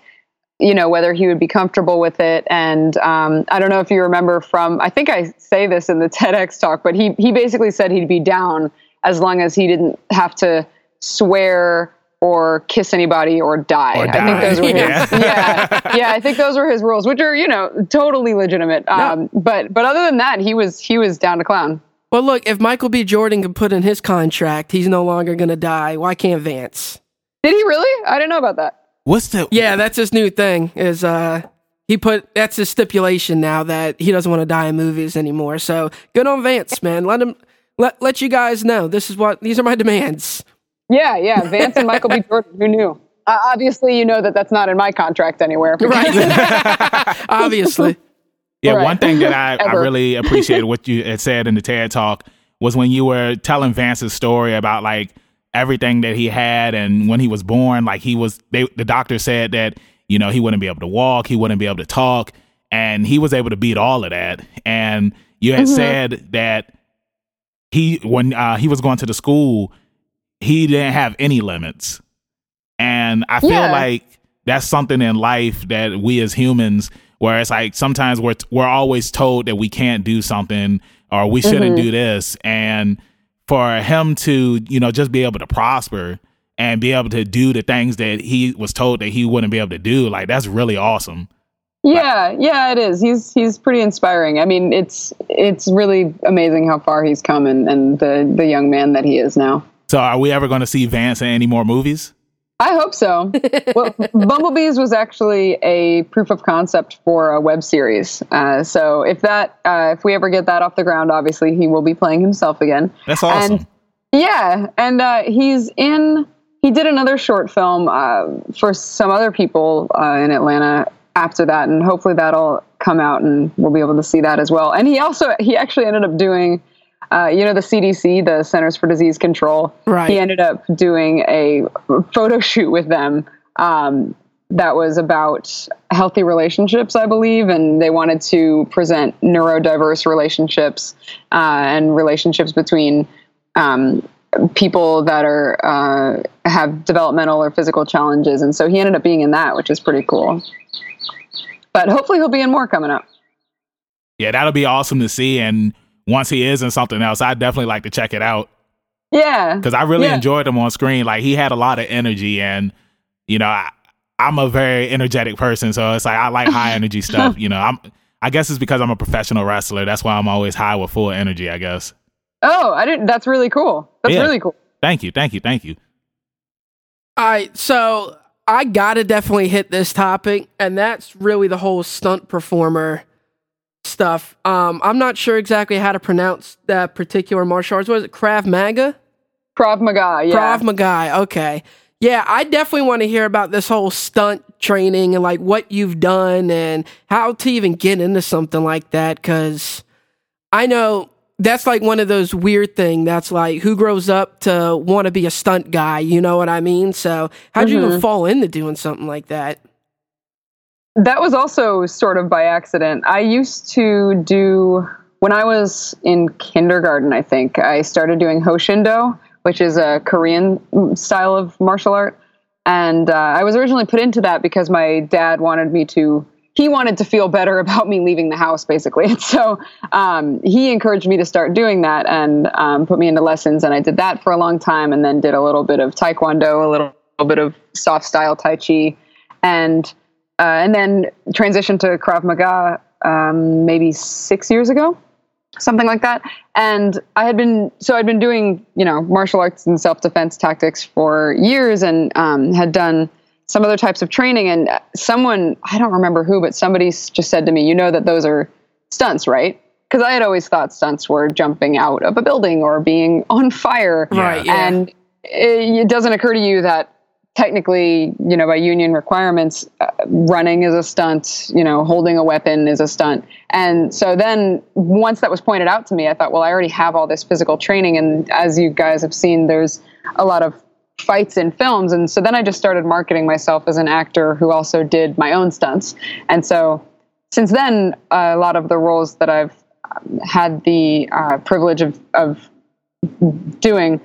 you know, whether he would be comfortable with it. And um, I don't know if you remember from. I think I say this in the TEDx talk, but he he basically said he'd be down as long as he didn't have to swear or kiss anybody or die. Or I think those were his. Yeah. Yeah. yeah, I think those were his rules, which are you know totally legitimate. Um, But but other than that, he was he was down to clown. Well, look, if Michael B. Jordan can put in his contract, he's no longer going to die. Why can't Vance? Did he really? I didn't know about that. What's the Yeah, that's his new thing. Is uh, he put that's his stipulation now that he doesn't want to die in movies anymore. So good on Vance, man. Let him let let you guys know. This is what these are my demands. Yeah, yeah. Vance and Michael B. Jordan. Who knew? Uh, obviously, you know that that's not in my contract anywhere. Right. Obviously. Yeah, Right. one thing that I, I really appreciated what you had said in the TED talk was when you were telling Vance's story about like everything that he had and when he was born, like he was they the doctor said that, you know, he wouldn't be able to walk, he wouldn't be able to talk, and he was able to beat all of that. And you had said that he when uh, he was going to the school, he didn't have any limits. And I feel Yeah. like that's something in life that we as humans, where it's like sometimes we're we're always told that we can't do something or we shouldn't do this, and for him to you know just be able to prosper and be able to do the things that he was told that he wouldn't be able to do, like that's really awesome. Yeah, yeah, it is. He's he's pretty inspiring. I mean, it's it's really amazing how far he's come and, and the the young man that he is now. So, are we ever going to see Vance in any more movies? I hope so. well, Bumblebees was actually a proof of concept for a web series. Uh, so if that, uh, if we ever get that off the ground, obviously he will be playing himself again. That's awesome. And yeah, and uh, he's in. He did another short film uh, for some other people uh, in Atlanta after that, and hopefully that'll come out, and we'll be able to see that as well. And he also he actually ended up doing. Uh, you know the CDC, the Centers for Disease Control. Right. He ended up doing a photo shoot with them um, that was about healthy relationships, I believe, and they wanted to present neurodiverse relationships uh, and relationships between um, people that are uh, have developmental or physical challenges, and so he ended up being in that, which is pretty cool. But hopefully, he'll be in more coming up. yeah, that'll be awesome to see. And once he is in something else, I'd definitely like to check it out. Yeah, because I really Yeah. enjoyed him on screen. Like he had a lot of energy, and you know, I, I'm a very energetic person, so it's like I like high energy stuff. You know, I'm. I guess it's because I'm a professional wrestler. That's why I'm always high with full energy. I guess. Oh, I didn't. That's really cool. That's Yeah. really cool. Thank you, thank you, thank you. All right, so I gotta definitely hit this topic, and that's really the whole stunt performer stuff. Um, I'm not sure exactly how to pronounce that particular martial arts. Was it Krav Maga? Krav Maga. Yeah. Krav Maga. Okay. Yeah, I definitely want to hear about this whole stunt training and like what you've done and how to even get into something like that. Cause I know that's like one of those weird thing that's like who grows up to want to be a stunt guy. You know what I mean? So how'd you even fall into doing something like that? That was also sort of by accident. I used to do when I was in kindergarten. I think I started doing Hoshindo, which is a Korean style of martial art, and uh, I was originally put into that because my dad wanted me to. He wanted to feel better about me leaving the house, basically. And so um, he encouraged me to start doing that and um, put me into lessons. And I did that for a long time, and then did a little bit of Taekwondo, a little, little bit of soft style Tai Chi, and uh, and then transitioned to Krav Maga um, maybe six years ago, something like that. And I had been so I'd been doing you know martial arts and self defense tactics for years, and um, had done some other types of training. And someone I don't remember who, but somebody just said to me, "You know that those are stunts, right?" Because I had always thought stunts were jumping out of a building or being on fire, Right, yeah. and it, it doesn't occur to you that technically, you know, by union requirements, uh, running is a stunt, you know, holding a weapon is a stunt. And so then once that was pointed out to me, I thought, well, I already have all this physical training. And as you guys have seen, there's a lot of fights in films. And so then I just started marketing myself as an actor who also did my own stunts. And so since then, a lot of the roles that I've um, had the uh, privilege of, of doing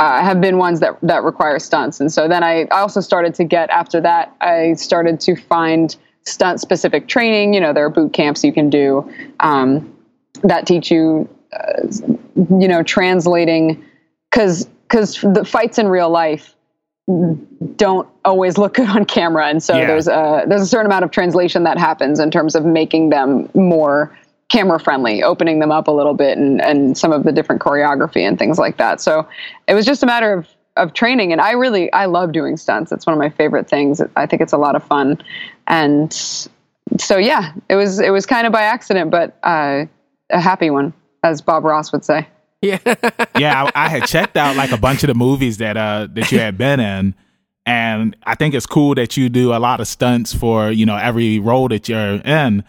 uh, have been ones that that require stunts. And so then I, I also started to get after that I started to find stunt specific training. You know, there are boot camps you can do um, that teach you, uh, you know, translating because because the fights in real life don't always look good on camera, and so Yeah. there's a there's a certain amount of translation that happens in terms of making them more camera friendly, opening them up a little bit, and and some of the different choreography and things like that. So it was just a matter of of training, and I really I love doing stunts. It's one of my favorite things. I think it's a lot of fun, and so yeah, it was it was kind of by accident, but uh, a happy one, as Bob Ross would say. Yeah. yeah, I, I had checked out like a bunch of the movies that uh that you had been in, and I think it's cool that you do a lot of stunts for you know every role that you're in.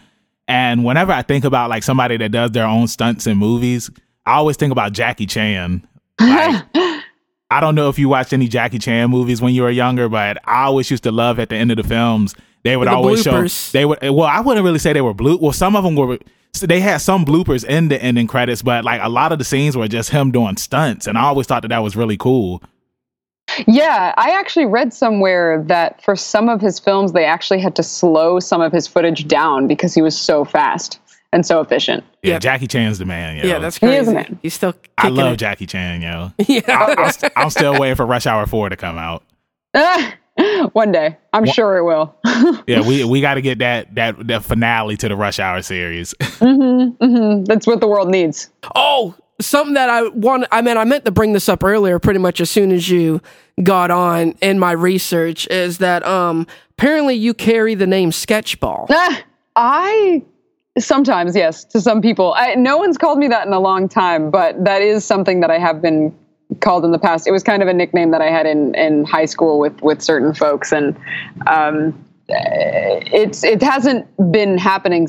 And whenever I think about like somebody that does their own stunts in movies, I always think about Jackie Chan. Like, I don't know if you watched any Jackie Chan movies when you were younger, but I always used to love at the end of the films they would The always bloopers. show they would well I wouldn't really say they were blue well some of them were so they had some bloopers in the ending credits but like a lot of the scenes were just him doing stunts and I always thought that that was really cool. Yeah, I actually read somewhere that for some of his films, they actually had to slow some of his footage down because he was so fast and so efficient. Yeah, Yeah. Jackie Chan's the man. Yo. Yeah, that's He crazy. is a man. He's still I love it. Jackie Chan, yo. Yeah. I, I'm, still waiting for Rush Hour Four to come out. One day, I'm sure it will. Yeah, we we got to get that that that finale to the Rush Hour series. Mm-hmm, mm-hmm. That's what the world needs. Oh, something that I want. I mean, I meant to bring this up earlier. Pretty much as soon as you got on in my research, is that um apparently you carry the name Sketchball. I sometimes, yes, to some people. I, no one's called me that in a long time, but that is something that I have been called in the past. It was kind of a nickname that I had in, in high school with with certain folks, and um, it's it hasn't been happening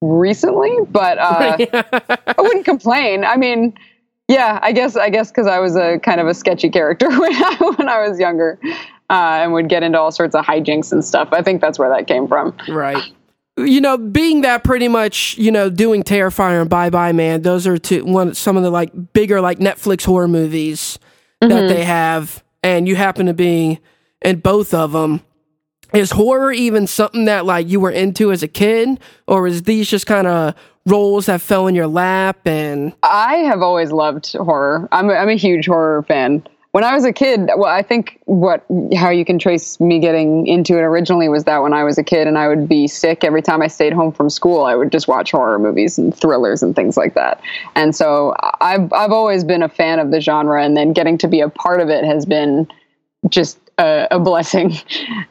recently, but uh, I wouldn't complain. I mean. Yeah, I guess I guess because I was a kind of a sketchy character when I, when I was younger, uh, and would get into all sorts of hijinks and stuff. I think that's where that came from. Right. You know, being that pretty much, you know, doing Terrifier and Bye Bye Man, those are two one some of the like bigger like Netflix horror movies that they have, and you happen to be in both of them. Is horror even something that like you were into as a kid, or is these just kind of roles that fell in your lap and I have always loved horror. I'm a, I'm a huge horror fan. When I was a kid, well, I think what how you can trace me getting into it originally was that when I was a kid and I would be sick every time I stayed home from school, I would just watch horror movies and thrillers and things like that. And so I've I've always been a fan of the genre, and then getting to be a part of it has been just a, a blessing.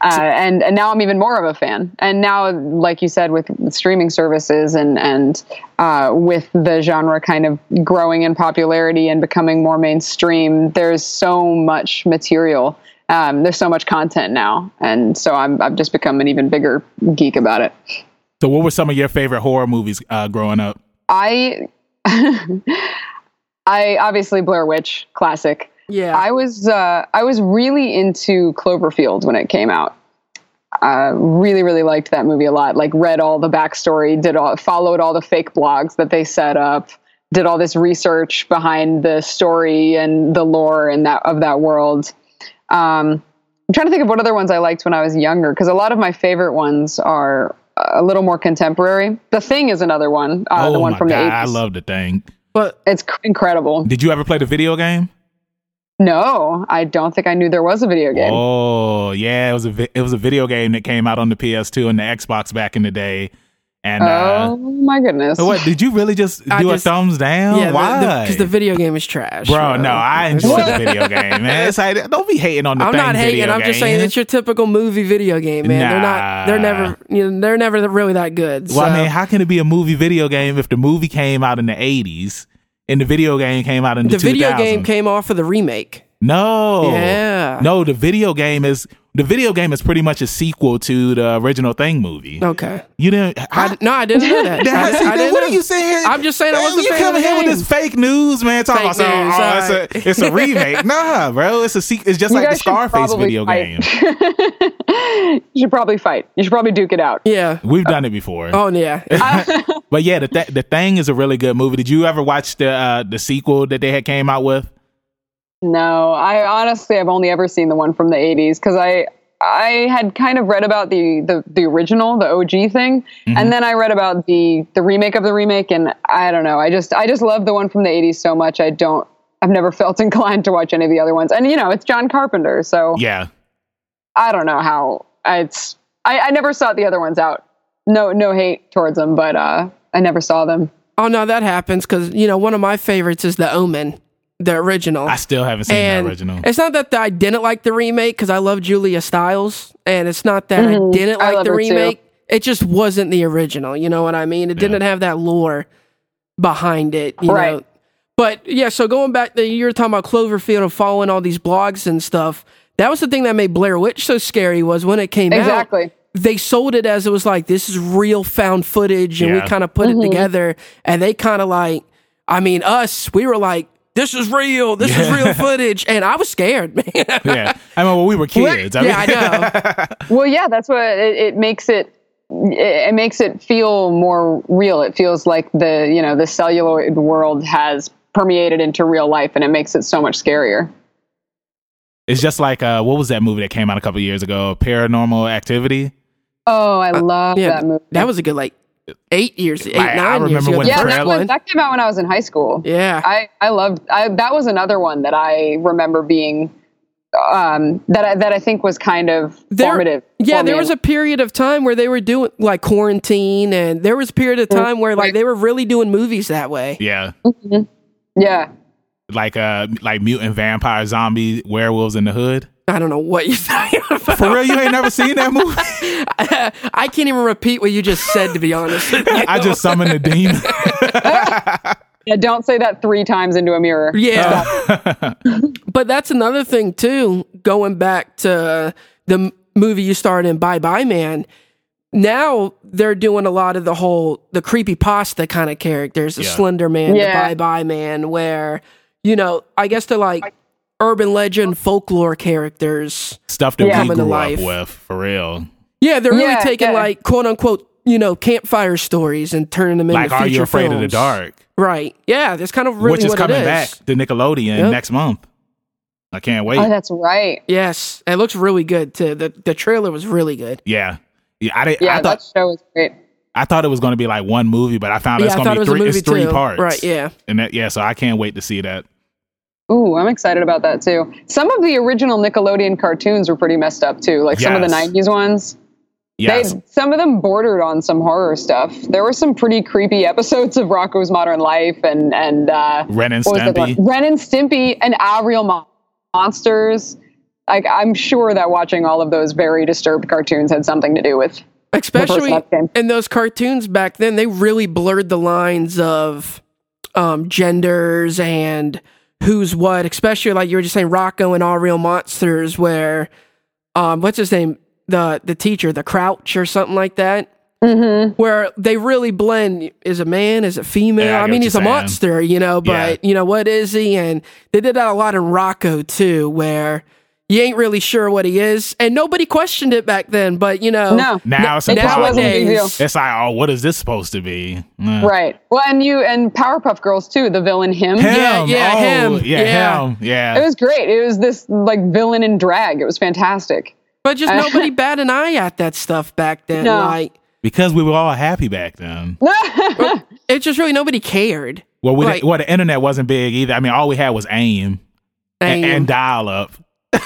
Uh, and and now I'm even more of a fan. And now, like you said, with, with streaming services and and uh, with the genre kind of growing in popularity and becoming more mainstream, there's so much material. Um, there's so much content now, and so I'm I've just become an even bigger geek about it. so, what were some of your favorite horror movies uh, growing up? I I obviously Blair Witch classic. Yeah, I was uh, I was really into Cloverfield when it came out. Uh, really, really liked that movie a lot. Like, read all the backstory, did all followed all the fake blogs that they set up, did all this research behind the story and the lore and that of that world. Um, I'm trying to think of what other ones I liked when I was younger because a lot of my favorite ones are a little more contemporary. The Thing is another one. Uh, oh the one my from god, the 80s. I love the thing. but it's c- incredible. Did you ever play the video game? No, I don't think I knew there was a video game. Oh yeah, it was a vi- it was a video game that came out on the PS2 and the Xbox back in the day. And oh uh, my goodness! what did you really just I do just- a thumbs down? yeah, Why? because the, video game is trash, Bro, no, I enjoy the video game, man. It's like, don't be hating on the I'm thing not hating. video I'm just saying it's your typical movie video game, man. They're not. They're never. You know, they're never really that good. Well, I mean, how can it be a movie video game if the movie came out in the 80s and the video game came out in the, the video game came off of the remake. No. Yeah. No, the video game is the video game is pretty much a sequel to the original Thing movie. Okay. You didn't? I, d- no, I didn't know that. I, See, I didn't what know. are you saying here? I'm just saying I Man, wasn't you coming the here with this fake news, man. Talking Fake about some, news, oh, all it's a it's a remake. nah, bro, it's a se- It's just You like the guys Scarface video fight. game. you should probably fight. You should probably duke it out. Yeah. We've done it before. Oh yeah. But yeah, the th- the thing is a really good movie. Did you ever watch the uh, the sequel that they had came out with? No, I honestly I've only ever seen the one from the 80s because I I had kind of read about the the, the original, the OG thing, Mm-hmm. and then I read about the the remake of the remake, and I don't know. I just I just love the one from the 80s so much. I don't. I've never felt inclined to watch any of the other ones, and you know it's John Carpenter, so Yeah, I don't know how it's. I, I never sought the other ones out. No no hate towards them, but uh, I never saw them. Oh no, that happens because you know one of my favorites is the Omen, the original. I still haven't seen and the original. it's not that I didn't like the remake because I love Julia Stiles, and it's not that I didn't Mm-hmm. I like the her too. remake. It just wasn't the original. You know what I mean? It didn't have that lore behind it. You Right. know. But yeah, so going back, to, you were talking about Cloverfield and following all these blogs and stuff. That was the thing that made Blair Witch so scary was when it came out Exactly. they sold it as it was like this is real found footage and Yeah. we kind of put Mm-hmm. it together and they kind of like i mean us we were like this is real this is real footage and i was scared man yeah, I mean, well, we were kids. I mean, yeah i know Well, yeah, that's what it, it makes it. It, it makes it feel more real. It feels like the you know the celluloid world has permeated into real life, and it makes it so much scarier. it's just like uh, what was that movie that came out a couple years ago? Paranormal Activity. Oh, I love Uh, yeah that movie. that was a good like eight years eight I nine years remember ago when yeah, that, trailer- was, that came out when I was in high school. yeah I I loved. I, that was another one that I remember being. Um, that I, that I think was kind of There- formative. yeah there was a period of time where they were doing like quarantine and there was a period of time where like they were really doing movies that way Yeah, yeah. Like uh, like mutant vampire zombie werewolves in the hood. i don't know what you're talking about For real, you ain't never seen that movie? i can't even repeat what you just said to be honest. I just summoned a demon. Yeah, don't say that three times into a mirror. Yeah. but that's another thing too, going back to the movie you starred in Bye Bye Man. Now they're doing a lot of the whole the creepy pasta kind of characters, the Yeah. Slender Man, Yeah. the Bye Bye Man, where you know, I guess they're like urban legend oh. folklore characters. Stuff that Yeah. we grew life. up with, for real. Yeah, they're really Yeah, taking yeah. like quote unquote, you know, campfire stories and turning them into Like, are feature you afraid of the dark? Right. Yeah, that's kind of really Which is what coming it is. back to Nickelodeon Yep. next month. I can't wait. Oh, that's right. Yes, it looks really good too. The the trailer was really good. yeah, yeah. I didn't. Yeah, I that thought show was great. I thought it was going to be like one movie, but I found Yeah, it's going to be three. movie It's three too. parts, Right, yeah. And that, yeah, so I can't wait to see that. Ooh, I'm excited about that too. Some of the original Nickelodeon cartoons were pretty messed up too, like some of the '90s ones. Yes, They, some of them bordered on some horror stuff. There were some pretty creepy episodes of Rocko's Modern Life and and uh, Ren and what was the Stimpy. Ren and Stimpy and Our Real Mon- Monsters. Like I'm sure that watching all of those very disturbed cartoons had something to do with. Especially that came. in those cartoons back then, they really blurred the lines of um, genders and who's what. Especially like you were just saying, Rocko and All Real Monsters, where um, what's his name, the the teacher, the Crouch or something like that. Mm-hmm. Where they really blend is a man, is a female. Yeah, I I, mean, he's a saying. monster, you know, but you know what is he? And they did that a lot in Rocko too, where you ain't really sure what he is, and nobody questioned it back then. But you know, No, Now it's a problem. wasn't a big deal. Nowadays- It's like, oh, what is this supposed to be? Uh, Right. Well, and you and Powerpuff Girls too. The villain him. Him, Yeah, yeah, oh, him, yeah, yeah. him, It was great. It was this like villain in drag. It was fantastic. But just nobody bat an eye at that stuff back then. No. Like Because we were all happy back then. it's just really nobody cared. Well, we Like- didn't- well, the internet wasn't big either. I mean, all we had was AIM and, And, and dial up.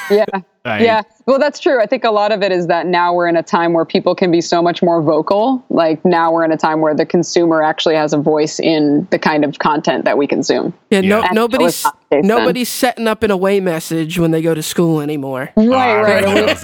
Yeah. Like, Yeah. Well, that's true. I think a lot of it is that now we're in a time where people can be so much more vocal. Like now we're in a time where the consumer actually has a voice in the kind of content that we consume. yeah, no, Yeah. And nobody's that was not the case then. nobody's setting up an away message when they go to school anymore. Oh, ah, I Right, right.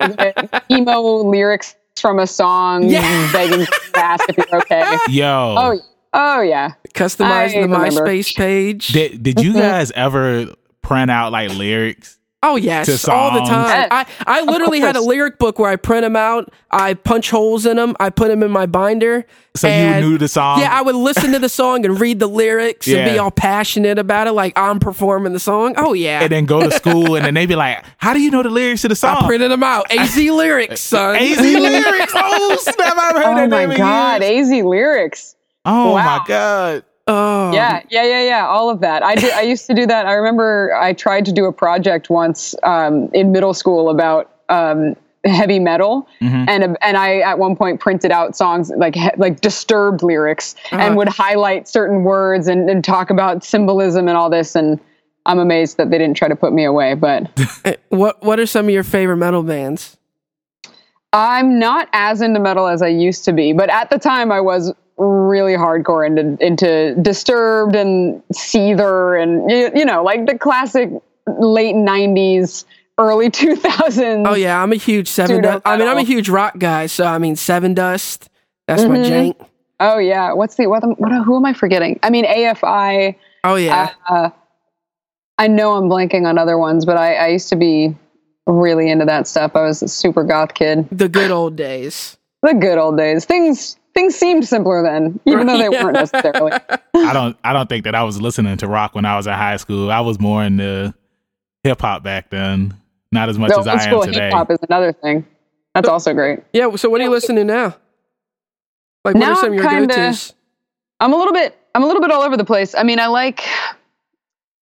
remember. Emo lyrics from a song Yeah. begging to ask if you're okay. Yo, Oh, oh yeah. Customizing I the remember. MySpace page. did did you mm-hmm. guys ever print out like lyrics? Oh yes, all the songs. time. I, I literally had a lyric book where I print them out. I punch holes in them. I put them in my binder. So you knew the song? Yeah, I would listen to the song and read the lyrics and be all passionate about it, like I'm performing the song. Oh yeah, and then go to school and then they'd be like, How do you know the lyrics to the song? I printed them out. AZ lyrics, son. AZ lyrics. Oh snap! I've heard Oh that my name in god, years. AZ lyrics. Oh my god. Oh Yeah, yeah, yeah, yeah. All of that. I did. I used to do that. I remember I tried to do a project once um, in middle school about um, heavy metal, and and I at one point printed out songs like he- like disturbed lyrics and would highlight certain words and, and talk about symbolism and all this. And I'm amazed that they didn't try to put me away, but. Eh, What What are some of your favorite metal bands? I'm not as into metal as I used to be, but at the time I was really hardcore into into Disturbed and Seether and you, you know like the classic late '90s, early 2000s. Oh yeah, I'm a huge Seven Dust. I mean, I'm a huge rock guy, so I mean, Sevendust. That's my Mhm. jank. Oh yeah. What's the what? what who am I forgetting? I mean AFI. Oh yeah, Uh, I know I'm blanking on other ones, but I, I used to be really into that stuff. I was a super goth kid. the good old days. The good old days. Things things seemed simpler then, even though they weren't necessarily. I don't I don't think that I was listening to rock when I was in high school. I was more into hip hop back then. Not as much No, as I am today. hip hop is another thing. That's also great. Yeah. So what are you listening to now? Like, what Now are some of I'm your kinda- go-tos? I'm a little bit I'm a little bit all over the place. I mean, I like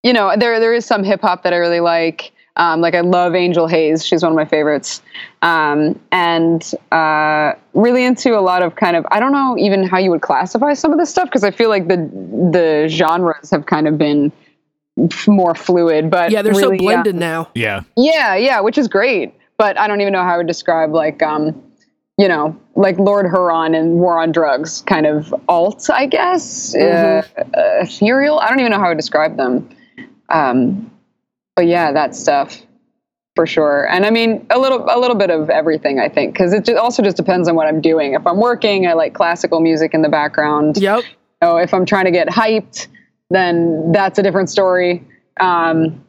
you know, there there is some hip hop that I really like. Um, like I love Angel Haze. She's one of my favorites. Um, and uh, really into a lot of kind of I don't know even how you would classify some of this stuff because I feel like the the genres have kind of been more fluid. But Yeah, they're really, so blended uh, now. Yeah. Yeah, yeah, which is great. But I don't even know how I would describe like um, you know, like Lord Huron and War on Drugs, kind of alt, I guess, uh, uh, ethereal. I don't even know how I would describe them. Um, but yeah, that stuff for sure. And I mean, a little, a little bit of everything, I think, because it just also just depends on what I'm doing. If I'm working, I like classical music in the background. Yep. Know, if I'm trying to get hyped, then that's a different story. Um,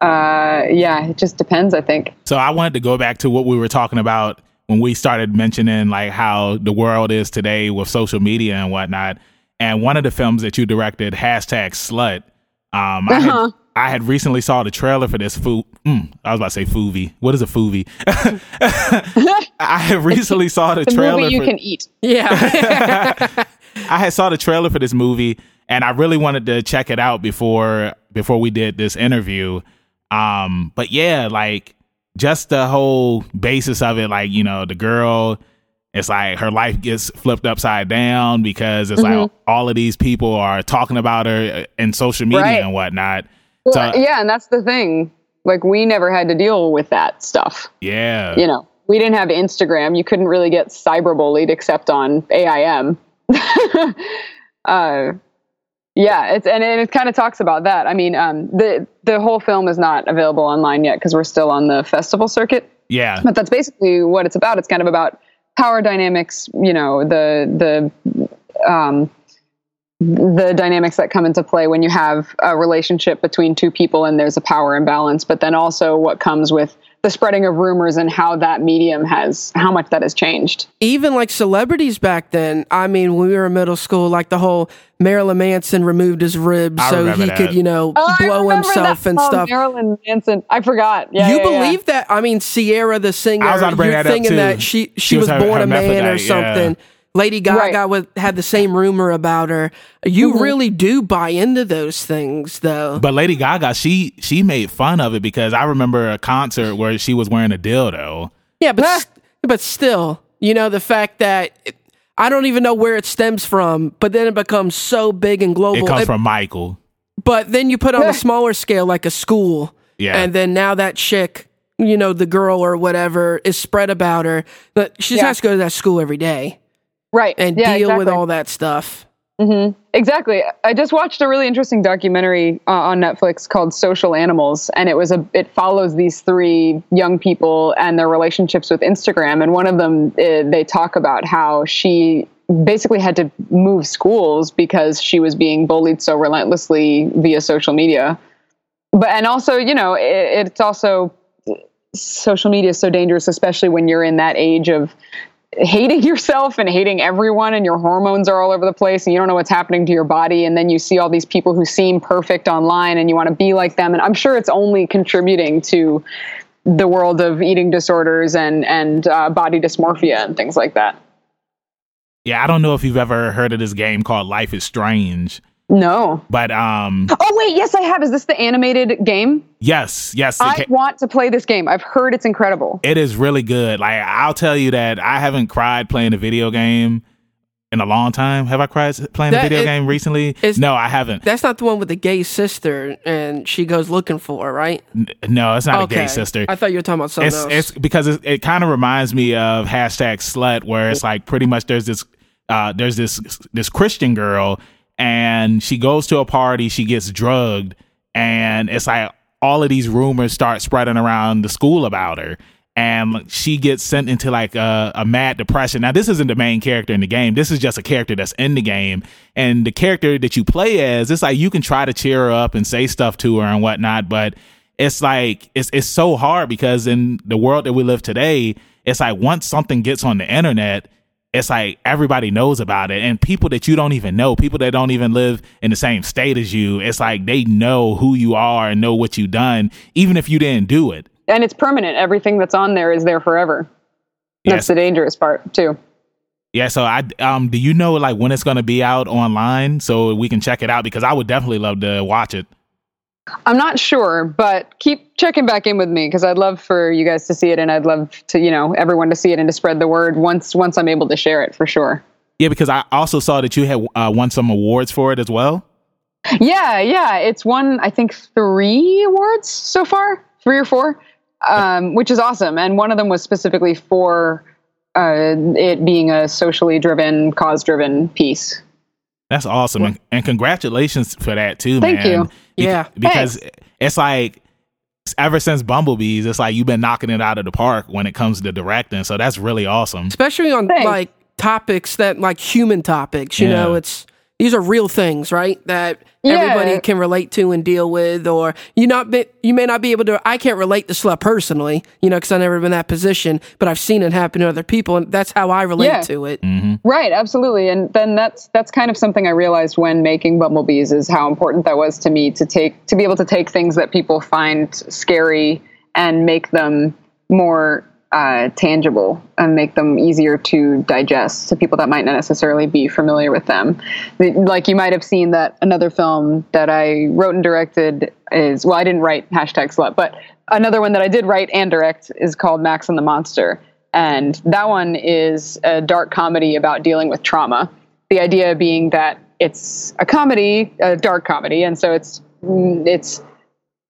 uh, yeah, it just depends. I think. So I wanted to go back to what we were talking about when we started mentioning like how the world is today with social media and whatnot. And one of the films that you directed, hashtag slut. Um, I, had, Uh-huh. I had recently saw the trailer for this foo. Mm, I was about to say foovie. What is a foovie? I had recently saw the The trailer. movie you for, can eat. Yeah. I had saw the trailer for this movie and I really wanted to check it out before before we did this interview. Um, but yeah, like just the whole basis of it, like, you know, the girl, it's like her life gets flipped upside down because it's like all of these people are talking about her in social media Right. and whatnot. Well, So- yeah, and that's the thing. Like we never had to deal with that stuff. Yeah. You know, we didn't have Instagram. You couldn't really get cyberbullied except on AIM. uh, yeah, it's and, and it kind of talks about that. I mean, um, the the whole film is not available online yet because we're still on the festival circuit. Yeah. But that's basically what it's about. It's kind of about power dynamics. You know, the the um, the dynamics that come into play when you have a relationship between two people and there's a power imbalance. But then also what comes with the spreading of rumors and how that medium has how much that has changed. Even like celebrities back then. I mean, when we were in middle school, like the whole Marilyn Manson removed his ribs I so he that. could, you know, Oh, blow himself that and song, stuff. Marilyn Manson. I forgot. Yeah, you yeah, yeah. believe that? I mean, Ciara, the singer, I was about to bring you're that up, thinking too. that she she, She was, was her- born her a man or something. yeah. Something. Lady Gaga Right. was, had the same rumor about her. You Mm-hmm. really do buy into those things, though. But Lady Gaga, she she made fun of it because I remember a concert where she was wearing a dildo. yeah, but Ah. but still, you know, the fact that it, I don't even know where it stems from, but then it becomes so big and global. It comes It- from Michael. But then you put on Yeah. a smaller scale, like a school, Yeah. and then now that chick, you know, the girl or whatever, is spread about her. But she Yeah. has to go to that school every day right and yeah, deal with all that stuff. hmm Exactly. I just watched a really interesting documentary uh, on Netflix called Social Animals, and it was a it follows these three young people and their relationships with Instagram. And one of them, uh, they talk about how she basically had to move schools because she was being bullied so relentlessly via social media. but and also you know it, it's also social media is so dangerous especially when you're in that age of hating yourself and hating everyone and your hormones are all over the place and you don't know what's happening to your body and then you see all these people who seem perfect online and you want to be like them. And i'm sure it's only contributing to the world of eating disorders and and uh, body dysmorphia and things like that. Yeah i don't know if you've ever heard of this game called life is strange no. But um Oh wait, yes I have. Is this the animated game? Yes, yes. I want to play this game. I've heard it's incredible. It is really good. Like I'll tell you that I haven't cried playing a video game in a long time. Have I cried playing that, a video it, game recently? No, I haven't. That's not the one with the gay sister and she goes looking for her, right? N- no, it's not okay. a gay sister. I thought you were talking about something it's, else. It's because it, it kind of reminds me of hashtag slut, where it's like pretty much there's this uh, there's this this Christian girl and she goes to a party, she gets drugged, and it's like all of these rumors start spreading around the school about her. And she gets sent into like a, a, mad depression. Now, this isn't the main character in the game. This is just a character that's in the game. And the character that you play as, it's like you can try to cheer her up and say stuff to her and whatnot, but it's like it's it's so hard because in the world that we live today, it's like once something gets on the internet, it's like everybody knows about it. And people that you don't even know people that don't even live in the same state as you it's like they know who you are and know what you've done even if you didn't do it. And it's permanent. Everything that's on there is there forever. Yes. that's the dangerous part too. Yeah so i um do you know like when it's going to be out online so we can check it out? Because i would definitely love to watch it I'm not sure, but keep checking back in with me because I'd love for you guys to see it, and I'd love to, you know, everyone to see it and to spread the word once once I'm able to share it for sure. Yeah, because I also saw that you had uh, won some awards for it as well. Yeah, yeah, it's won I think three awards so far, three or four, um, which is awesome, and one of them was specifically for uh, it being a socially driven, cause driven piece. That's awesome, and, and, congratulations for that too, Thank man. you. Be- yeah, because Thanks. it's like ever since Bumblebees, it's like you've been knocking it out of the park when it comes to directing. So that's really awesome, especially on Thanks. like topics that like human topics. You yeah. know, it's these are real things, right? That yeah. everybody can relate to and deal with, or you not be, you may not be able to. I can't relate to slut personally, you know, because I've never been in that position, but I've seen it happen to other people, and that's how I relate yeah. to it. Mm-hmm. Right, absolutely, and then that's that's kind of something I realized when making Bumblebees is how important that was to me to take to be able to take things that people find scary and make them more uh, tangible and make them easier to digest to people that might not necessarily be familiar with them. Like you might have seen that another film that I wrote and directed is well, I didn't write hashtag slut, but another one that I did write and direct is called Max and the Monster, and that one is a dark comedy about dealing with trauma. The idea being that it's a comedy, a dark comedy, and so it's it's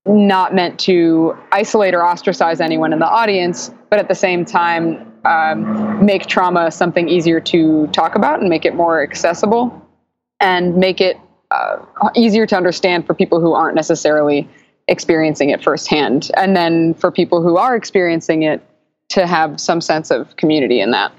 not meant to isolate or ostracize anyone in the audience, but at the same time, um, make trauma something easier to talk about and make it more accessible and make it uh, easier to understand for people who aren't necessarily experiencing it firsthand. And then for people who are experiencing it, to have some sense of community in that.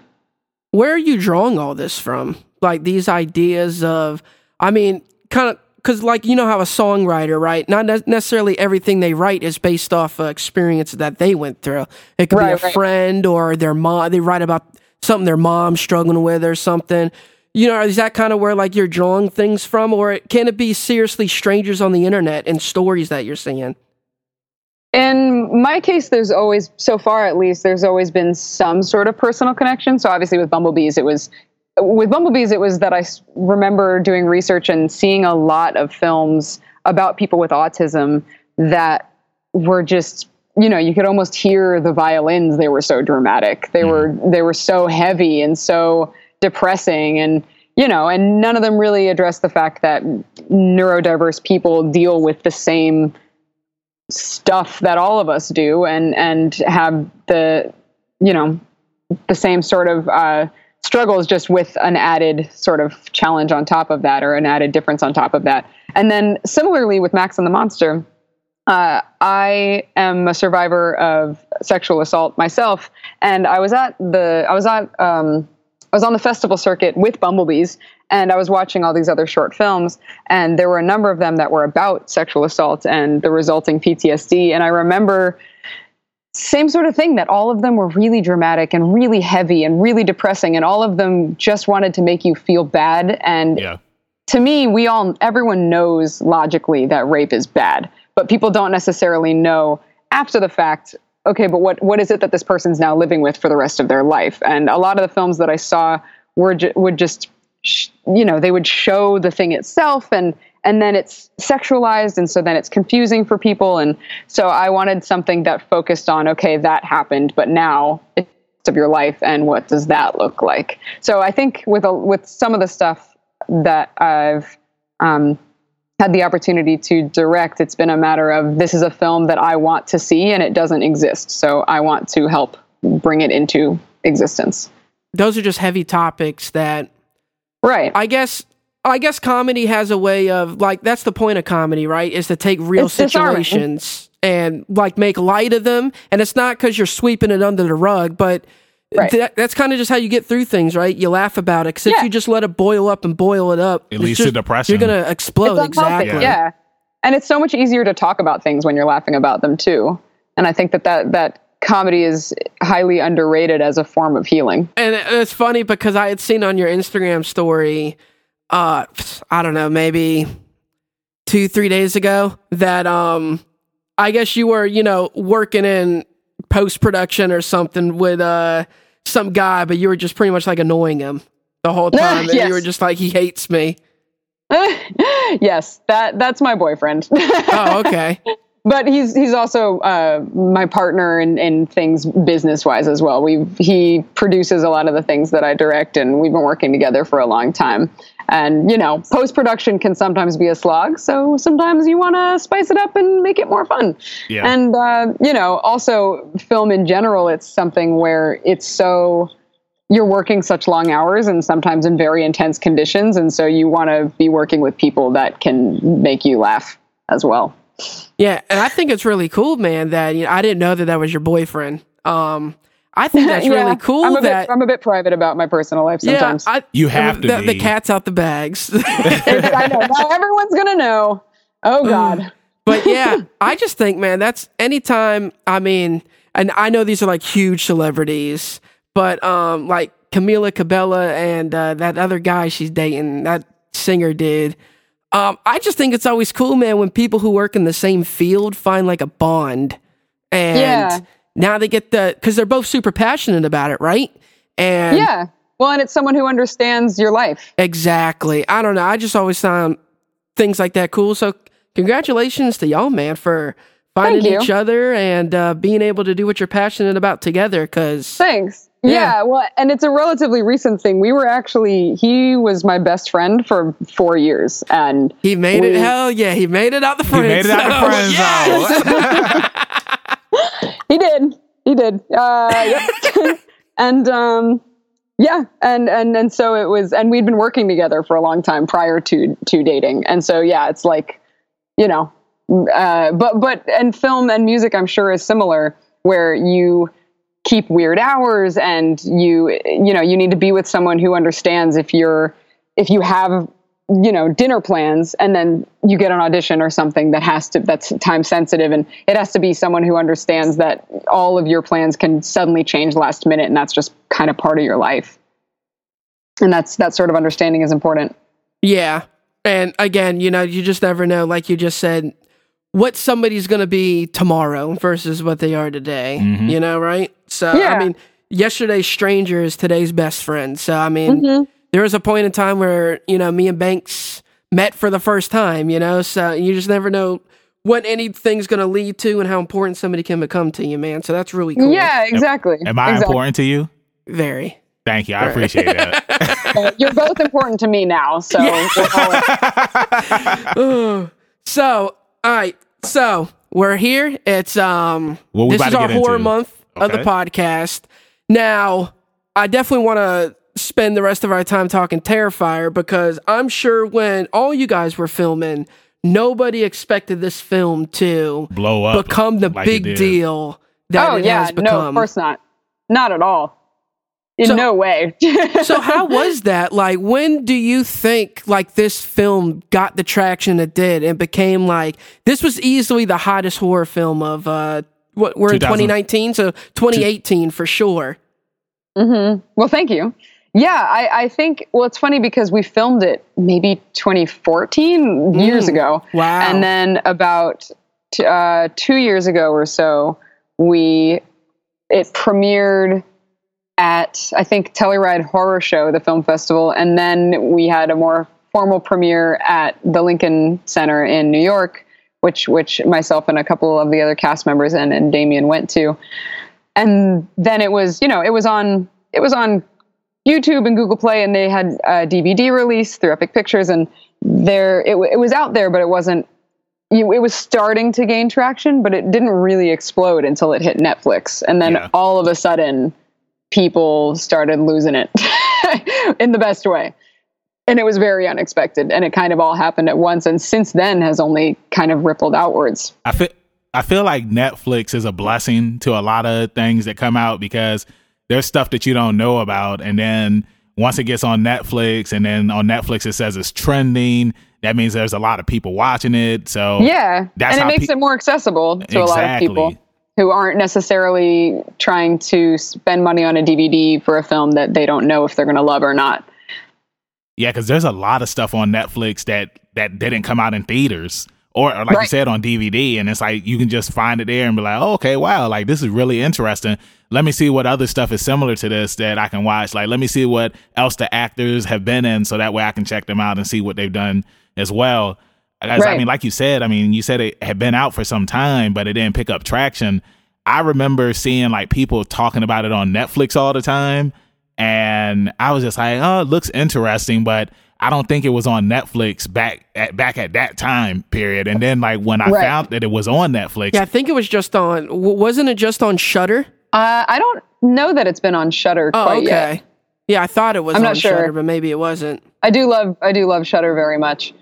Where are you drawing all this from? Like these ideas of, I mean, kind of because like you know how a songwriter right not necessarily everything they write is based off of experience that they went through. It could right, be a right. friend or their mom they write about something their mom's struggling with or something. You know is that kind of where like you're drawing things from or can it be seriously strangers on the internet and stories that you're seeing? In my case there's always so far at least there's always been some sort of personal connection. So obviously with bumblebees it was with Bumblebees, it was that I remember doing research and seeing a lot of films about people with autism that were just you know you could almost hear the violins they were so dramatic. They were they were so heavy and so depressing and you know and none of them really addressed the fact that neurodiverse people deal with the same stuff that all of us do and and have the you know the same sort of uh, struggles just with an added sort of challenge on top of that or an added difference on top of that. And then similarly with Max and the Monster, uh, I am a survivor of sexual assault myself, and I was at the I was at um, I was on the festival circuit with bumblebees and I was watching all these other short films and there were a number of them that were about sexual assault and the resulting PTSD and I remember same sort of thing that all of them were really dramatic and really heavy and really depressing and all of them just wanted to make you feel bad and Yeah. to me we all everyone knows logically that rape is bad but people don't necessarily know after the fact okay but what what is it that this person's now living with for the rest of their life and a lot of the films that i saw were ju- would just sh- you know they would show the thing itself and and then it's sexualized and so then it's confusing for people. And so i wanted something that focused on okay that happened but now it's of your life and what does that look like? So i think with a, with some of the stuff that i've um, had the opportunity to direct it's been a matter of this is a film that i want to see and it doesn't exist. So i want to help bring it into existence. Those are just heavy topics that right. I guess I guess comedy has a way of like that's the point of comedy, right? Is to take real It's disarming. situations and like make light of them. And it's not because you're sweeping it under the rug, but Right. that, that's kind of just how you get through things, right? You laugh about it. Because if you just let it boil up and boil it up, It it's leads to just- depression. You're gonna explode. It's exactly. Yeah. And it's so much easier to talk about things when you're laughing about them too. And I think that that, that comedy is highly underrated as a form of healing. And it's funny because I had seen on your Instagram story, uh, I don't know, maybe two, three days ago that, um, I guess you were, you know, working in post production or something with, uh, some guy, but you were just pretty much like annoying him the whole time. And you were just like, he hates me. yes, that that's my boyfriend. Oh, okay. but he's he's also uh, my partner in, in things business wise as well. We he produces a lot of the things that I direct, and we've been working together for a long time. And you know, post production can sometimes be a slog, so sometimes you want to spice it up and make it more fun. Yeah. And uh, you know, also film in general, it's something where it's so you're working such long hours and sometimes in very intense conditions, and so you want to be working with people that can make you laugh as well. Yeah, and I think it's really cool, man. That you know, I didn't know that that was your boyfriend. Um, I think that's Yeah, really cool. I'm a that bit, I'm a bit private about my personal life yeah, sometimes. I, You have to the, the cat's out the bags. I know. Now everyone's gonna know. Oh God. but yeah, I just think, man, that's anytime. I mean, and I know these are like huge celebrities, but um, like Camila Cabello and uh, that other guy she's dating, that singer did. Um, I just think it's always cool, man, when people who work in the same field find like a bond, and Yeah. Now they get the because they're both super passionate about it, right? And Yeah. Well, and it's someone who understands your life. Exactly. I don't know. I just always found things like that cool. So congratulations to y'all, man, for finding each other and uh, being able to do what you're passionate about together. Because Thanks. Yeah. Yeah. Well, and it's a relatively recent thing. We were actually he was my best friend for four years, and he made it. Hell yeah, he made it out the You friend made it out zone. the friend Yes! he did. He did. Uh, yep. and um, yeah, and and and so it was, and we'd been working together for a long time prior to to dating, and so yeah, it's like, you know, uh, but but and film and music, I'm sure is similar, where you keep weird hours and you you know you need to be with someone who understands if you're if you have you know dinner plans and then you get an audition or something that has to that's time sensitive and it has to be someone who understands that all of your plans can suddenly change last minute and that's just kind of part of your life and that's that sort of understanding is important yeah. And again, you know, you just never know. Like you just said, what somebody's going to be tomorrow versus what they are today. Mhm. You know, right? So, Yeah. I mean, yesterday's stranger is today's best friend. So, I mean, Mhm. There was a point in time where, you know, me and Banks met for the first time, you know? So you just never know what anything's going to lead to and how important somebody can become to you, man. So that's really cool. yeah exactly Am I exactly. important to you? Very. Thank you. I appreciate that. Uh, you're both important to me now so we're so, all right. So we're here. It's um What we this is our get horror into. month of the podcast. Now, I definitely want to spend the rest of our time talking Terrifier because I'm sure when all you guys were filming, nobody expected this film to Blow up. become the like big deal that oh it yeah has become. no of course not not at all in So- no way. so how was that? Like, when do you think like this film got the traction it did and became like this was easily the hottest horror film of uh what we're in 2019, so 2018 for sure. hmm Well, thank you. Yeah, I, I think. Well, it's funny because we filmed it maybe 2014 years Mm, ago, Wow. and then about t- uh, two years ago or so, we it premiered at I think Telluride Horror Show, the film festival, and then we had a more formal premiere at the Lincoln Center in New York, which which myself and a couple of the other cast members and, and Damien went to, and then it was you know it was on it was on YouTube and Google Play, and they had a DVD release through Epic Pictures, and there it, it was out there, but it wasn't. You, it was starting to gain traction, but it didn't really explode until it hit Netflix, and then Yeah. all of a sudden, people started losing it in the best way, and it was very unexpected, and it kind of all happened at once, and since then has only kind of rippled outwards. I feel I feel like Netflix is a blessing to a lot of things that come out because there's stuff that you don't know about, and then once it gets on Netflix, and then on Netflix it says it's trending. That means there's a lot of people watching it. So Yeah, That's and it makes pe- it more accessible to a lot of people who aren't necessarily trying to spend money on a DVD for a film that they don't know if they're going to love or not. Yeah, because there's a lot of stuff on Netflix that that didn't come out in theaters or, or like you said on DVD, and it's like you can just find it there and be like, oh, okay, wow, like this is really interesting. Let me see what other stuff is similar to this that I can watch. Like, let me see what else the actors have been in, so that way I can check them out and see what they've done as well. As, I mean, like you said, I mean, you said it had been out for some time, but it didn't pick up traction. I remember seeing like people talking about it on Netflix all the time, and I was just like, "Oh, it looks interesting," but I don't think it was on Netflix back at back at that time period. And then like when I Right. found that it was on Netflix, Yeah, I think it was just on. Wasn't it just on Shudder? Uh, I don't know that it's been on Shudder Oh, quite okay. yet. Yeah, I thought it was I'm on not sure. Shudder, but maybe it wasn't. I do love I do love Shudder very much.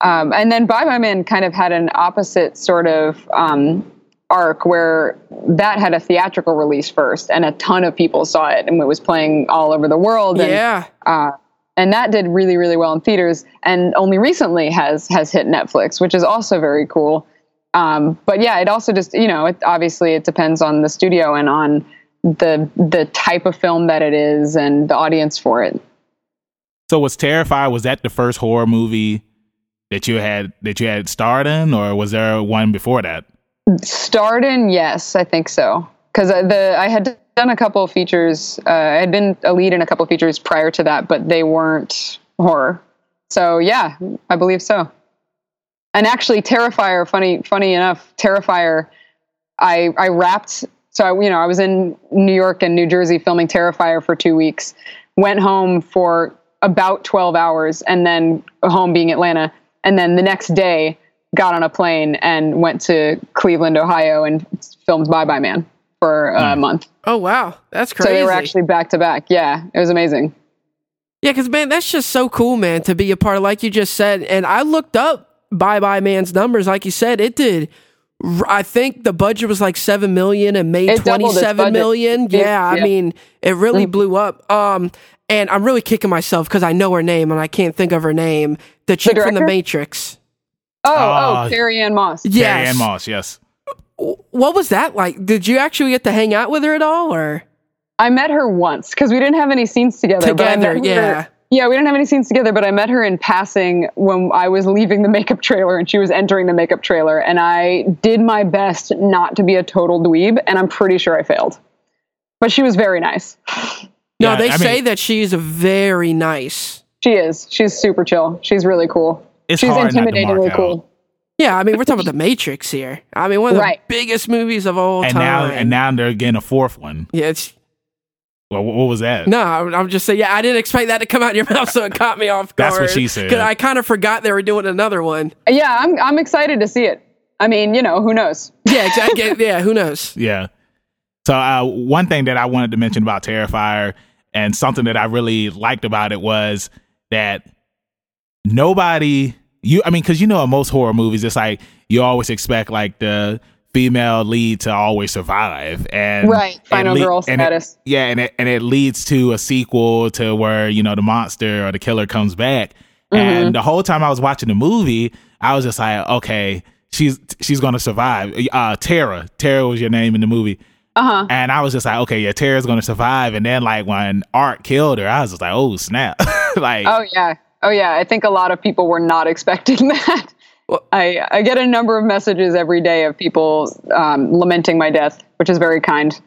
Um, and then Bye Bye Man kind of had an opposite sort of um, arc where that had a theatrical release first, and a ton of people saw it, and it was playing all over the world. And, Yeah. uh, and that did really really well in theaters and only recently has has hit netflix which is also very cool. Um, but yeah it also just you know it, obviously it depends on the studio and on the the type of film that it is and the audience for it. So was Terrifier was that the first horror movie that you had that you had starred in, or was there one before that? starred in yes i think so. Because the i had done a couple of features uh, i had been a lead in a couple of features prior to that but they weren't horror. So yeah i believe so. And actually terrifier funny funny enough terrifier i i wrapped so I, you know i was in new york and new jersey filming terrifier for two weeks went home for about 12 hours and then home being atlanta and then the next day got on a plane and went to cleveland ohio and filmed bye bye man for a hmm. month Oh wow, that's crazy! so crazy. they were actually back to back yeah it was amazing Yeah, because man, that's just so cool, man, to be a part of. Like you just said, and I looked up Bye Bye Man's numbers. Like you said, it did. I think the budget was like seven million and made It doubled twenty its seven budget. million. Yeah, Yeah, I mean, it really mm-hmm. blew up. Um, and I'm really kicking myself because I know her name and I can't think of her name. The chick from the? Matrix. oh Oh. oh carrie ann moss Carrie Yes. Ann Moss, yes. W- What was that like? Did you actually get to hang out with her at all, or I met her once because we didn't have any scenes together. but I together? met her- Yeah. Yeah, we didn't have any scenes together, but I met her in passing when I was leaving the makeup trailer and she was entering the makeup trailer. And I did my best not to be a total dweeb, and I'm pretty sure I failed. But she was very nice. No, Yeah, they I say mean- that she's very nice. She is. She's super chill. She's really cool. It's She's hard not to intimidatingly cool. Yeah, I mean, we're talking about the Matrix here. I mean, one of the Right. biggest movies of all And time. now and now they're getting a fourth one. yeah, it's Well, what what was that? no. I'm I'm just saying. Yeah, I didn't expect that to come out of your mouth, so it caught me off guard. That's what she said. Because I kind of forgot they were doing another one. Yeah, I'm, I'm excited to see it. I mean, you know, who knows? Yeah, exactly. yeah, who knows? Yeah. So uh, one thing that I wanted to mention about Terrifier and something that I really liked about it was that nobody you I mean because you know in most horror movies it's like you always expect like the female lead to always survive and Right, final girl and it- status. yeah, and it and it leads to a sequel to where you know the monster or the killer comes back. Mm-hmm. And the whole time I was watching the movie, I was just like, okay, she's she's gonna survive. Uh, Tara, Tara was your name in the movie. Uh huh. And I was just like, okay, yeah, Tara's gonna survive. And then like when Art killed her, I was just like, oh snap, like Oh yeah. Oh yeah. I think a lot of people were not expecting that. Well- I I get a number of messages every day of people um, lamenting my death, which is very kind.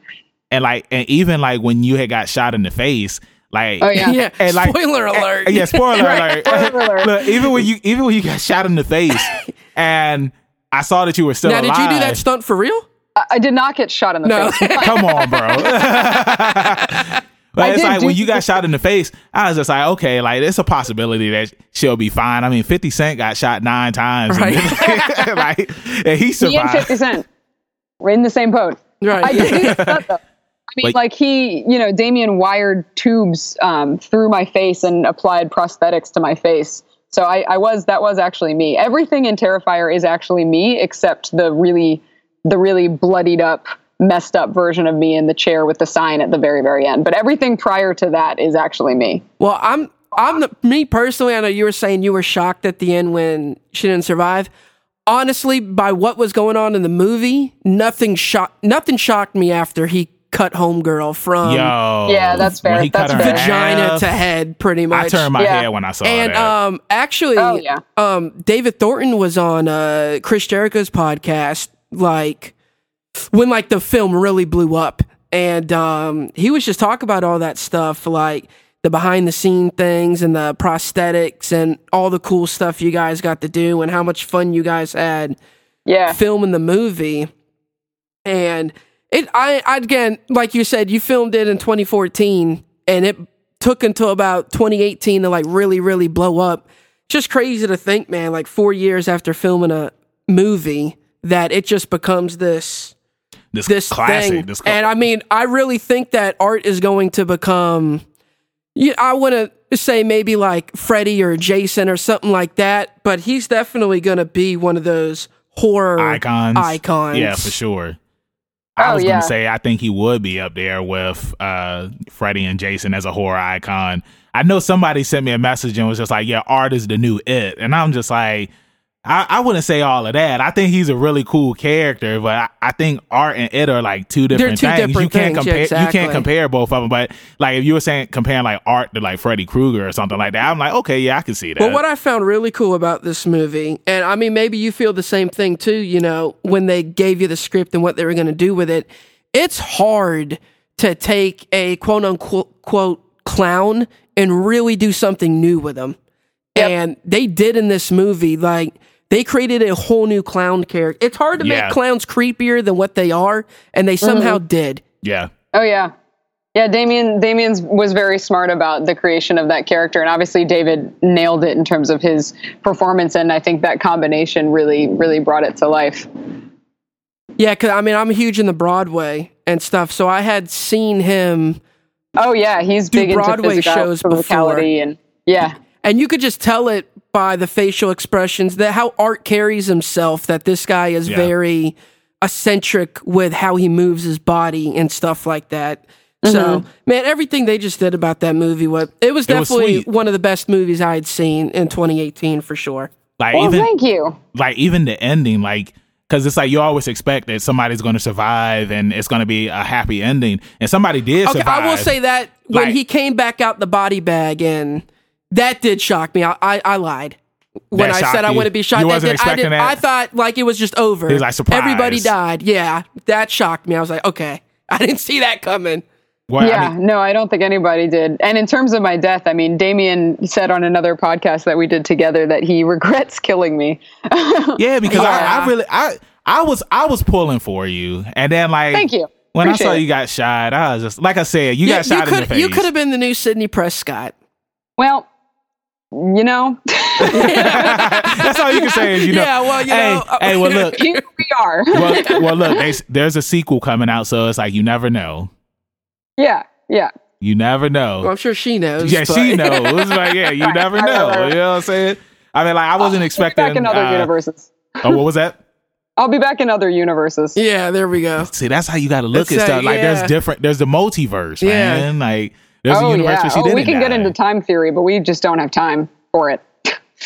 and like and even like when you had got shot in the face, like Oh yeah. Yeah. And like- Spoiler alert. yeah, spoiler alert. Spoiler alert. Look, even when you even when you got shot in the face, and I saw that you were still Now, alive. did you do that stunt for real? I, I did not get shot in the No. face. Come on, bro. But I it's like when you got shot in the face, I was just like, okay, like it's a possibility that she'll be fine. I mean, Fifty Cent got shot nine times, Right. and like and he Me and survived. Fifty Cent, we're in the same boat. Right. I did do the stunt though. I mean, Like- like, he, you know, Damien wired tubes um, through my face and applied prosthetics to my face. So I, I was that was actually me. Everything in Terrifier is actually me, except the really, the really bloodied up, messed up version of me in the chair with the sign at the very, very end. But everything prior to that is actually me. Well, I'm I'm the, me personally. I know you were saying you were shocked at the end when she didn't survive. Honestly, by what was going on in the movie, nothing shocked nothing shocked me after he cut homegirl from Yo, Yeah, that's fair. When he That's cut her fair. vagina half, to head, pretty much. I turned my Yeah. head when I saw that. and that. um, actually, Oh, yeah. um, David Thornton was on uh Chris Jericho's podcast, like when like the film really blew up, and um, he was just talking about all that stuff, like the behind the scene things and the prosthetics and all the cool stuff you guys got to do and how much fun you guys had Yeah. filming the movie. And it, I, I again, like you said, you filmed it in 2014, and it took until about 2018 to like really, really blow up. Just crazy to think, man. Like four years after filming a movie, that it just becomes this this, this classic. thing. This and I mean, I really think that art is going to become. Yeah, I want to say maybe like Freddy or Jason or something like that, but he's definitely going to be one of those horror icons. Icons. Yeah, for sure. I Oh, was yeah. gonna say I think he would be up there with uh Freddie and Jason as a horror icon. I know somebody sent me a message and was just like, "Yeah, art is the new it," and I'm just like, I, I wouldn't say all of that. I think he's a really cool character, but I, I think art and it are like two different two things. different you can't things, compare. yeah, You can't compare both of them. But like if you were saying comparing like art to like Freddy Krueger or something like that, I'm like, okay, yeah, I can see that. But what I found really cool about this movie, and I mean, maybe you feel the same thing too, you know, when they gave you the script and what they were going to do with it, it's hard to take a quote unquote quote clown and really do something new with them. Yep. And they did in this movie, like, they created a whole new clown character. It's hard to Yeah. make clowns creepier than what they are, and they somehow mm-hmm. did. yeah, Oh yeah. Yeah, Damien Damien's was very smart about the creation of that character and obviously David nailed it in terms of his performance and I think that combination really really brought it to life. Yeah, because I mean, I'm huge in the Broadway and stuff, so I had seen him. Oh yeah, he's Do big Broadway into physical, shows before. physicality and yeah. and you could just tell it by the facial expressions that how art carries himself that this guy is Yeah. very eccentric with how he moves his body and stuff like that so mm-hmm. man everything they just did about that movie was it was It was definitely one of the best movies i had seen in 2018 for sure like Well, even thank you. like even the ending, like because it's like you always expect that somebody's going to survive and it's going to be a happy ending, and somebody did okay survive. i will say that when Like- he came back out the body bag and that did shock me i i, I lied when That I shocked said I wouldn't be shot, You wasn't did, I, expecting did, that? I thought like it was just over. He was like, surprise. Everybody died. Yeah, that shocked me. I was like, okay, I didn't see that coming. Well, I yeah, mean, no, I don't think anybody did. And in terms of my death, I mean, Damien said on another podcast that we did together that he regrets killing me. yeah, because I, Yeah. I really, I, I was, I was pulling for you, and then like, Thank you. When Appreciate I saw it. you got shot, I was just like I said, you Yeah, got shot you in the could face. you could have been the new Sidney Prescott. Well, you know, That's all you can say is you know. Yeah, well, you hey, know, uh, hey, well, look, here we are. well, well, look, there's, there's a sequel coming out, so it's like you never know. yeah, yeah. You never know. Well, I'm sure she knows. yeah, but- she knows. It's like, yeah, you Right, never know. right, right. You know what I'm saying? I mean, like, I wasn't Maybe expecting. back in other uh, universes. oh, what was that? I'll be back in other universes. Yeah, there we go. See, that's how you got to look That's at how- stuff. Like yeah. there's different. There's the multiverse, Yeah. man. Like there's a oh universe yeah. where she Oh, didn't we can get die. into time theory, but we just don't have time for it.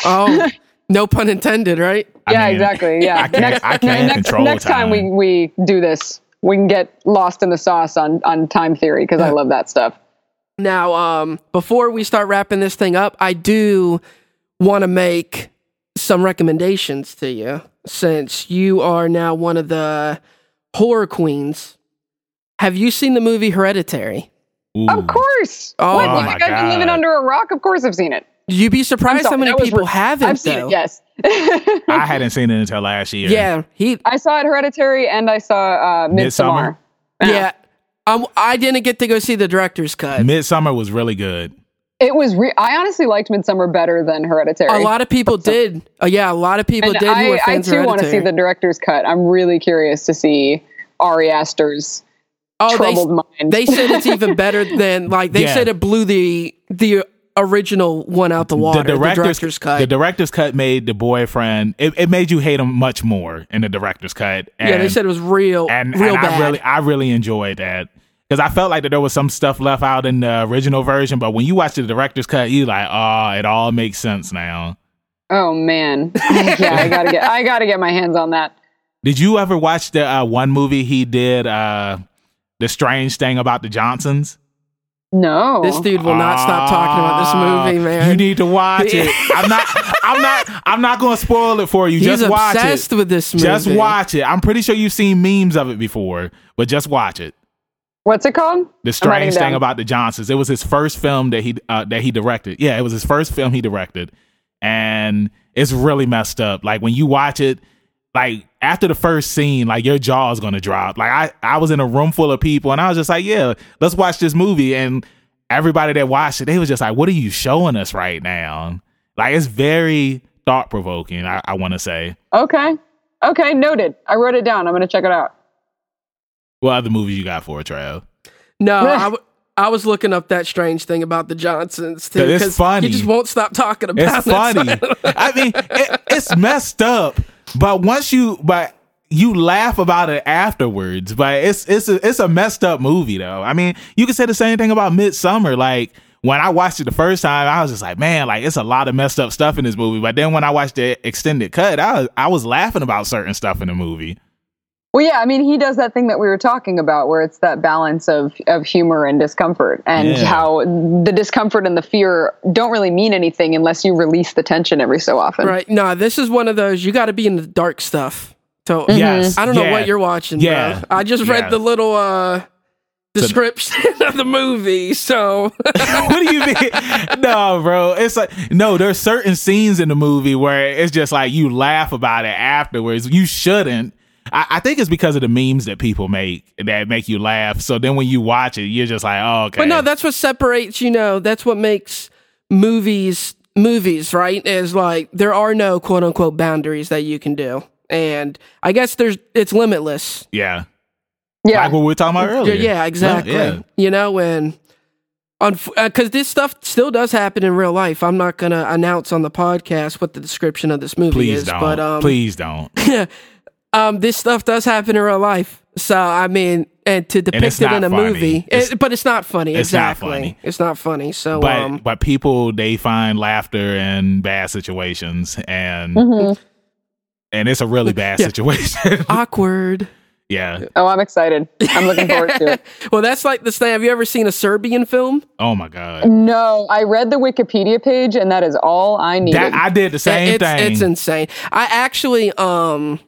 Oh, no pun intended, right? I yeah, mean, exactly. Yeah. I can't- next, I can't next, control next time. we time. we do this, we can get lost in the sauce on on time theory because I love that stuff. Now, um, before we start wrapping this thing up, I do want to make some recommendations to you since you are now one of the horror queens. Have you seen the movie Hereditary? Ooh. Of course. Oh what? my You think I've been living under a rock? Of course, I've seen it. You'd be surprised sorry, how many people re- haven't. I've seen though. it. Yes. I hadn't seen it until last year. Yeah, he. I saw it Hereditary and I saw uh, Midsommar? Midsommar. Yeah, um, I didn't get to go see the director's cut. Midsommar was really good. It was. Re- I honestly liked Midsommar better than Hereditary. A lot of people did. Uh, yeah, a lot of people and did who I, were I fans of too want to see the director's cut. I'm really curious to see Ari Aster's oh, they, mind. they said it's even better than like they Yeah. said it blew the the original one out the water. the director's, director's cut. The director's cut made the boyfriend. It, it made you hate him much more in the director's cut. And, yeah, they said it was real, and, real and bad. I really, I really enjoyed that because I felt like that there was some stuff left out in the original version. But when you watch the director's cut, you like, oh, it all makes sense now. oh man, yeah, I gotta get. I gotta get my hands on that. Did you ever watch the uh, one movie he did, uh, the strange thing about the Johnsons? No, this dude will not stop talking about this Ah, movie, man. You need to watch it. I'm not. I'm not. I'm not going to spoil it for you. He's just watch obsessed it. with this movie. Just watch it. I'm pretty sure you've seen memes of it before, but just watch it. What's it called? The strange thing about the Johnsons. It was his first film that he uh, that he directed. Yeah, it was his first film he directed, and it's really messed up. Like when you watch it, like after the first scene, like your jaw is gonna drop. Like I I was in a room full of people, and I was just like, yeah, let's watch this movie. And everybody that watched it, they was just like, what are you showing us right now? Like it's very thought provoking. I, I want to say. Okay, okay, noted. I wrote it down. I'm gonna check it out. What other movies you got for it, Trail? No, I, w- I was looking up that strange thing about the Johnsons too. It's 'cause funny. You just won't stop talking about It's it. funny. I mean, it, it's messed up, but once you, but you laugh about it afterwards. But it's it's a, it's a messed up movie though. I mean, you can say the same thing about Midsommar. Like when I watched it the first time, I was just like, man, like it's a lot of messed up stuff in this movie. But then when I watched the extended cut, I was I was laughing about certain stuff in the movie. Well, yeah, I mean, he does that thing that we were talking about, where it's that balance of of humor and discomfort, and Yeah. how the discomfort and the fear don't really mean anything unless you release the tension every so often. Right. No, this is one of those you got to be in the dark stuff. So Yes. I don't know Yeah. what you're watching. Yeah. bro. I just read Yeah. the little uh description of the movie. So what do you mean? No, bro. It's like no. There's certain scenes in the movie where it's just like you laugh about it afterwards. You shouldn't. I, I think it's because of the memes that people make that make you laugh. So then when you watch it, you're just like, oh, okay. But no, that's what separates, you know, that's what makes movies movies, right? Is like there are no quote unquote boundaries that you can do. And I guess there's it's limitless. yeah, Yeah, like what we were talking about earlier. yeah, exactly. Yeah. You know, and because this stuff still does happen in real life. I'm not gonna announce on the podcast what the description of this movie is. Please is, don't. but um, Please don't. um, this stuff does happen in real life. So I mean, and to depict it's it in a funny. movie, It's- it, but it's not funny. it's not exactly, funny. it's not funny. So But um, but people they find laughter in bad situations and Mhm. and it's a really bad Yeah. situation. awkward. yeah. Oh, I'm excited. I'm looking forward to it. well, that's like this thing. Have you ever seen a Serbian film? Oh my god. No, I read the Wikipedia page, and that is all I needed. That, I did the same it's, thing. It's insane. I actually, um,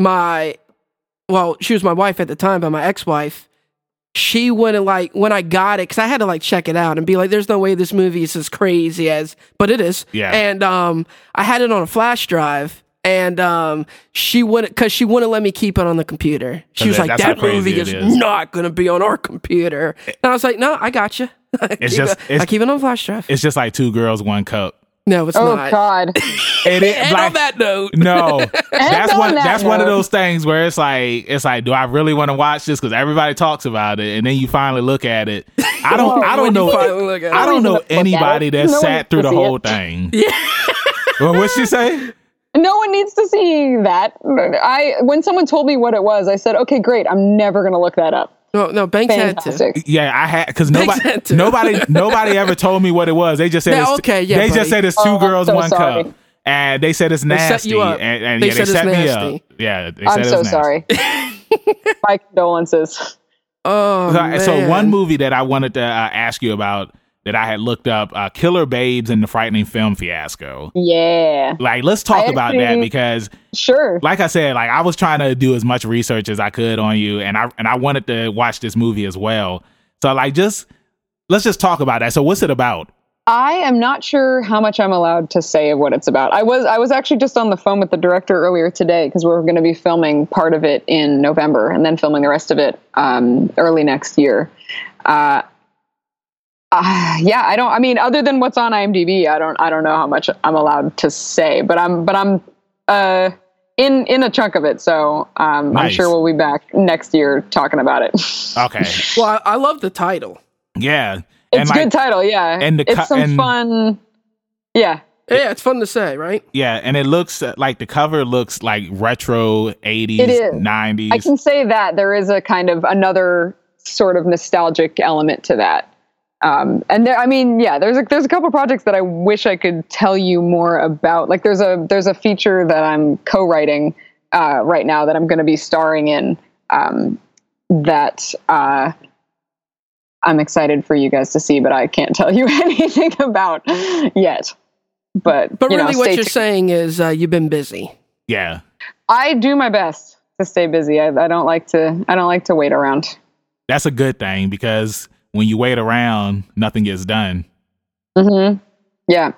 my, well, she was my wife at the time, but my ex-wife, she wouldn't like when I got it because I had to like check it out and be like, "There's no way this movie is as crazy as," but it is. Yeah. And um, I had it on a flash drive. And um, she wouldn't, cause she wouldn't let me keep it on the computer. She was that- like, "That movie crazy is, not gonna be on our computer." And I was like, "No, I got you. It's just- I it's- keep it on flash drive." it's just like two girls, one cup. No, it's oh not. Oh God, It is And like, on that note, no, that's on one. that That's one of those things where it's like, it's like, do I really want to watch this? Because everybody talks about it, and then you finally look at it. I don't. I don't know. finally I don't know look at it. anybody that No sat through the whole it. thing. Yeah. well, what'd she say? No one needs to see that. I when someone told me what it was, I said, "Okay, great. I'm never going to look that up." No, no, Banks had to. Fantastic. Yeah, I had because Makes nobody, sense. nobody, nobody ever told me what it was. They just said, it's, okay, yeah, they buddy. just said it's two Oh, girls, so one sorry. cup, and they said it's set nasty. you up. And, and They yeah, they said set it's me nasty. up. Yeah, they I'm said it so was nasty. sorry. My condolences. Oh, So, so one movie that I wanted to uh, ask you about that I had looked up, uh, Killer Babes and the Frightening Film Fiasco. Yeah, Like, let's talk about that because sure. like I said, like I was trying to do as much research as I could on you, and I and I wanted to watch this movie as well. So like, just let's just talk about that. So what's it about? I am not sure how much I'm allowed to say of what it's about. I was I was actually just on the phone with the director earlier today because we're going to be filming part of it in November and then filming the rest of it um, early next year. Uh, uh, yeah, I don't. I mean, other than what's on IMDb, I don't. I don't know how much I'm allowed to say, but I'm. But I'm. Uh, in in a chunk of it, so um, I'm sure we'll be back next year talking about it. Okay, Well, I, I love the title. yeah, It's and a good title, yeah. and the it's co- some and- fun. Yeah, Yeah, it's fun to say, right? yeah, and it looks uh, like the cover looks like retro eighties, nineties. I can say that there is a kind of another sort of nostalgic element to that. Um, and there, I mean, yeah, there's a, there's a couple projects that I wish I could tell you more about. Like there's a there's a feature that I'm co-writing uh, right now that I'm going to be starring in. Um, that uh, I'm excited for you guys to see, but I can't tell you anything about yet. But But you know, really, what you're tuned. saying is uh, you've been busy. yeah, I do my best to stay busy. I, I don't like to I don't like to wait around. that's a good thing because when you wait around, nothing gets done. hmm Yeah.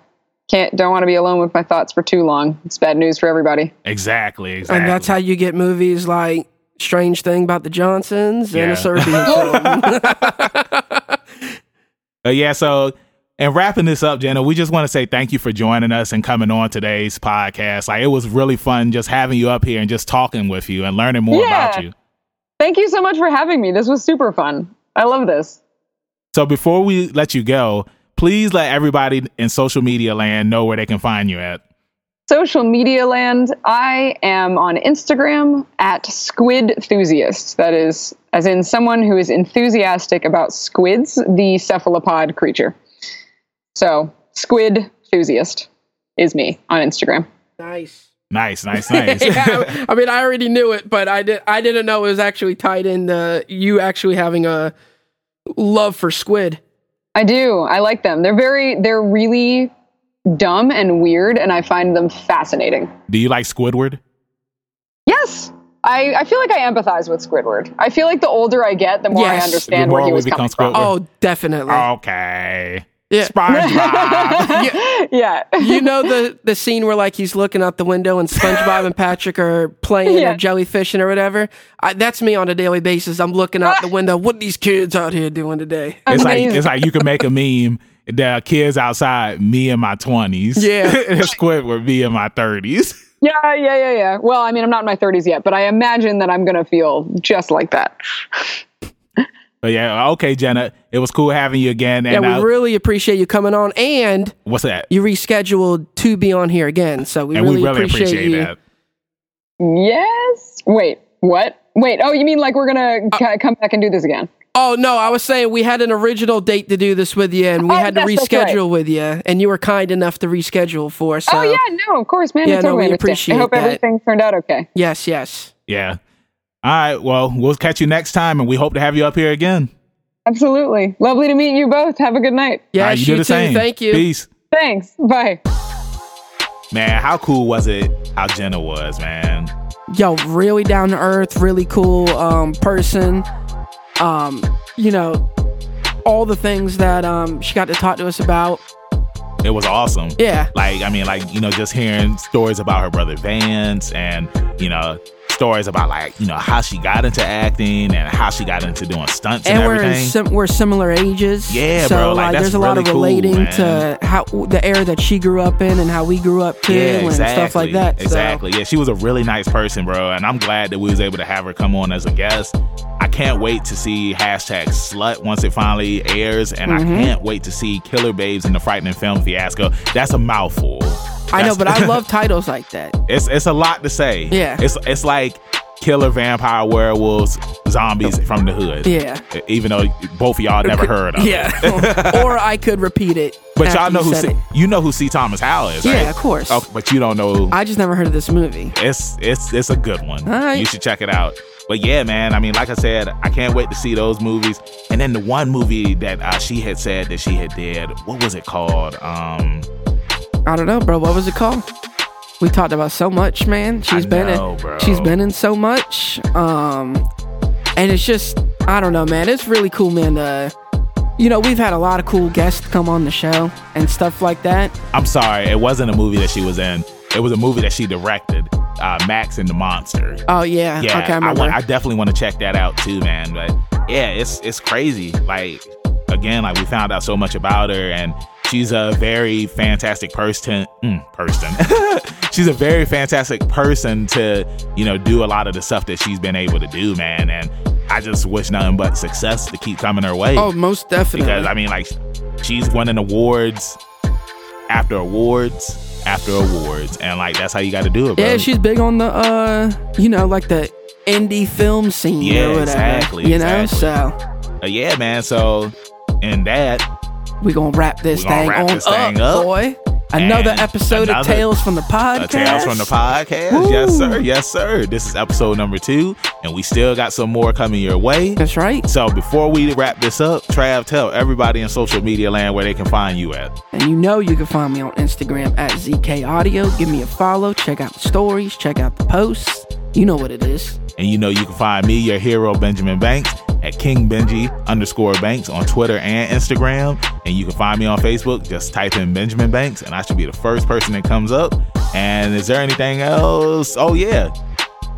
Can't don't want to be alone with my thoughts for too long. It's bad news for everybody. Exactly, exactly. And that's how you get movies like Strange Thing About the Johnsons and Yeah. a Serbian film. Uh, yeah, so and wrapping this up, Jenna, we just want to say thank you for joining us and coming on today's podcast. Like it was really fun just having you up here and just talking with you and learning more Yeah. about you. Thank you so much for having me. This was super fun. I love this. So before we let you go, please let everybody in social media land know where they can find you at. Social media land. I am on Instagram at squid enthusiast. That is as in someone who is enthusiastic about squids, the cephalopod creature. So squid enthusiast is me on Instagram. nice. Nice, nice, nice. yeah, I mean, I already knew it, but I did. I didn't know it was actually tied into uh, you actually having a love for squid. I do. I like them. They're very, they're really dumb and weird, and I find them fascinating. Do you like Squidward? Yes. I, I feel like I empathize with Squidward. I feel like the older I get, the more Yes. I understand The where he we was become coming from. Oh, definitely. Okay. Yeah. SpongeBob. yeah. you know the the scene where like he's looking out the window and SpongeBob and Patrick are playing Yeah. or jellyfishing or whatever. I, that's me on a daily basis. I'm looking out the window. What these kids out here doing today? it's like it's like you can make a meme. The kids outside, me in my twenties. Yeah. Squidward, me in my thirties. yeah, yeah, yeah, yeah. Well, I mean, I'm not in my 30s yet, but I imagine that I'm going to feel just like that. But yeah, okay, Jenna. It was cool having you again. Yeah, And we uh, really appreciate you coming on, and what's that? you rescheduled to be on here again. So we and really, we really appreciate, appreciate, you. that. Yes. Wait, what? Wait, oh, you mean like we're going Uh, to come back and do this again? Oh no, I was saying we had an original date to do this with you, and we Oh, had to yes, that's right. reschedule with you, and you were kind enough to reschedule for us. So, oh, yeah, no, of course, man. Yeah, I no, totally we understand. appreciate I hope that. everything turned out okay. Yes, yes. Yeah. All right. Well, we'll catch you next time, and we hope to have you up here again. Absolutely. Lovely to meet you both. Have a good night. Yeah, Yes, right, you you, do the too. same. Thank you. Peace. Thanks. Bye. Man, how cool was it how Jenna was, man? Yo, really down to earth, really cool um, person. Um, you know, all the things that um she got to talk to us about. It was awesome. Yeah. Like, I mean, like, you know, just hearing stories about her brother Vance and, you know, stories about like, you know, how she got into acting and how she got into doing stunts and, and we're everything. sim- we're similar ages. Yeah, so bro, like, that's there's a lot of really cool, relating to how the era that she grew up in and how we grew up too, yeah, and stuff like that. So, Exactly. Yeah, she was a really nice person, bro. And I'm glad that we was able to have her come on as a guest. I can't wait to see hashtag slut once it finally airs, and Mm-hmm. I can't wait to see Killer Babes in the Frightening Film Fiasco. That's a mouthful. I know, but I love titles like that. It's it's a lot to say. Yeah. It's it's like killer vampire werewolves zombies from the hood. Yeah. Even though both of y'all never heard of it. Yeah. or I could repeat it. But y'all know you who C, it. you know who C. Thomas Howell is, right? Yeah, of course. Oh, but you don't know. I just never heard of this movie. it's it's it's a good one. Right. You should check it out. But yeah, man. I mean, like I said, I can't wait to see those movies. And then the one movie that uh, she had said that she had did, what was it called? Um, I don't know, bro. What was it called? We talked about so much, man. She's I been know, in. bro. She's been in so much. Um, and it's just I don't know, man. It's really cool, man. Uh, you know, we've had a lot of cool guests come on the show and stuff like that. I'm sorry, it wasn't a movie that she was in. It was a movie that she directed, uh, Max and the Monster. Oh yeah, Yeah, okay, I I, I definitely want to check that out too, man. But yeah, it's it's crazy. Like again, like we found out so much about her, and she's a very fantastic person. Mm, person. she's a very fantastic person to you know do a lot of the stuff that she's been able to do, man. And I just wish nothing but success to keep coming her way. oh, most definitely. because I mean, like she's winning awards after awards after awards, and like that's how you got to do it, bro. yeah, she's big on the uh, you know, like the indie film scene Yeah, whatever. exactly, You know, exactly. so Uh, yeah, man. So, in that, we gonna wrap this gonna thing wrap on this thing up, up. boy. Another And episode of Tales from the Podcast. Tales from the podcast. Yes, sir. Yes, sir. This is episode number two, and we still got some more coming your way. That's right. So, before we wrap this up, Trav, tell everybody in social media land where they can find you at. And you know you can find me on Instagram at ZK Audio. Give me a follow. Check out the stories. Check out the posts. You know what it is. And you know you can find me, your hero, Benjamin Banks, at King Benji underscore Banks on Twitter and Instagram. And you can find me on Facebook. Just type in Benjamin Banks, and I should be the first person that comes up. And is there anything else? Oh, yeah.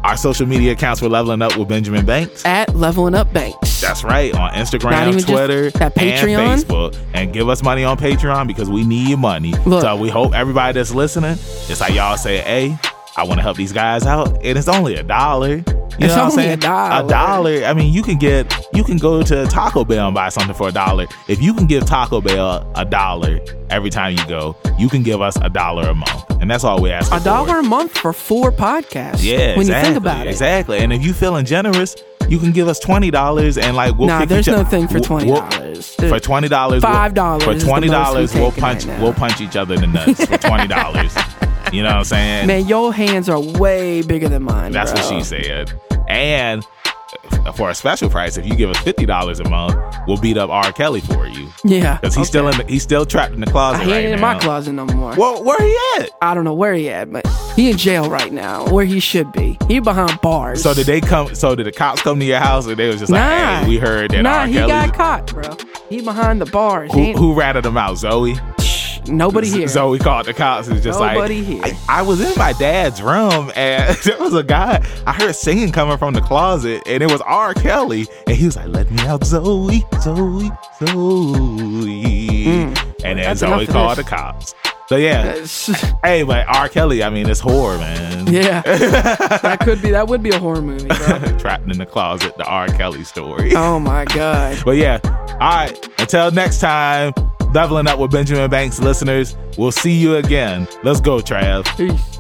Our social media accounts for leveling up with Benjamin Banks. At Leveling Up Banks. That's right. On Instagram, Twitter, that Patreon? and Facebook. And give us money on Patreon because we need your money. Look. So we hope everybody that's listening, it's like y'all say, hey, I want to help these guys out. And it's only a dollar. You It's know what I'm only a saying? dollar. A dollar. I mean, you can get you can go to Taco Bell and buy something for a dollar. If you can give Taco Bell a dollar every time you go, you can give us a dollar a month. And that's all we ask a dollar a month for four podcasts. Yeah, When exactly, you think about it. Exactly. And if you're feeling generous, you can give us twenty dollars and like we'll Nah, kick there's each no oth- thing for we'll- twenty we'll- dollars. for twenty dollars, $5 For is the twenty dollars, we'll punch. right we'll punch each other in the nuts for twenty dollars. you know what I'm saying? Man, your hands are way bigger than mine. That's bro. what she said. And for a special price, if you give us fifty dollars a month, we'll beat up R. Kelly for you Yeah, because he's still in. The, he's still trapped in the closet He right ain't in now. my closet no more. Well, where he at? I don't know where he at, but he in jail right now, where he should be. He behind bars. So did they come? So did the cops come to your house, and they was just like, Nah. "Hey, we heard that Nah, R. he got caught, bro. He behind the bars. Who, who ratted him out? Zoe. Nobody here. Zoe called the cops was just Nobody like, here. I, I was in my dad's room and there was a guy. I heard singing coming from the closet and it was R. Kelly and he was like, "Let me out, Zoe, Zoe, Zoe." and then Mm. Zoe called this. the cops. So yeah, hey, but R. Kelly, I mean, it's horror, man. yeah, that could be. That would be a horror movie, bro. Trapped in the closet, the R. Kelly story. Oh my god. But yeah, all right. Until next time, leveling up with Benjamin Banks listeners. We'll see you again. Let's go, Trav. Peace.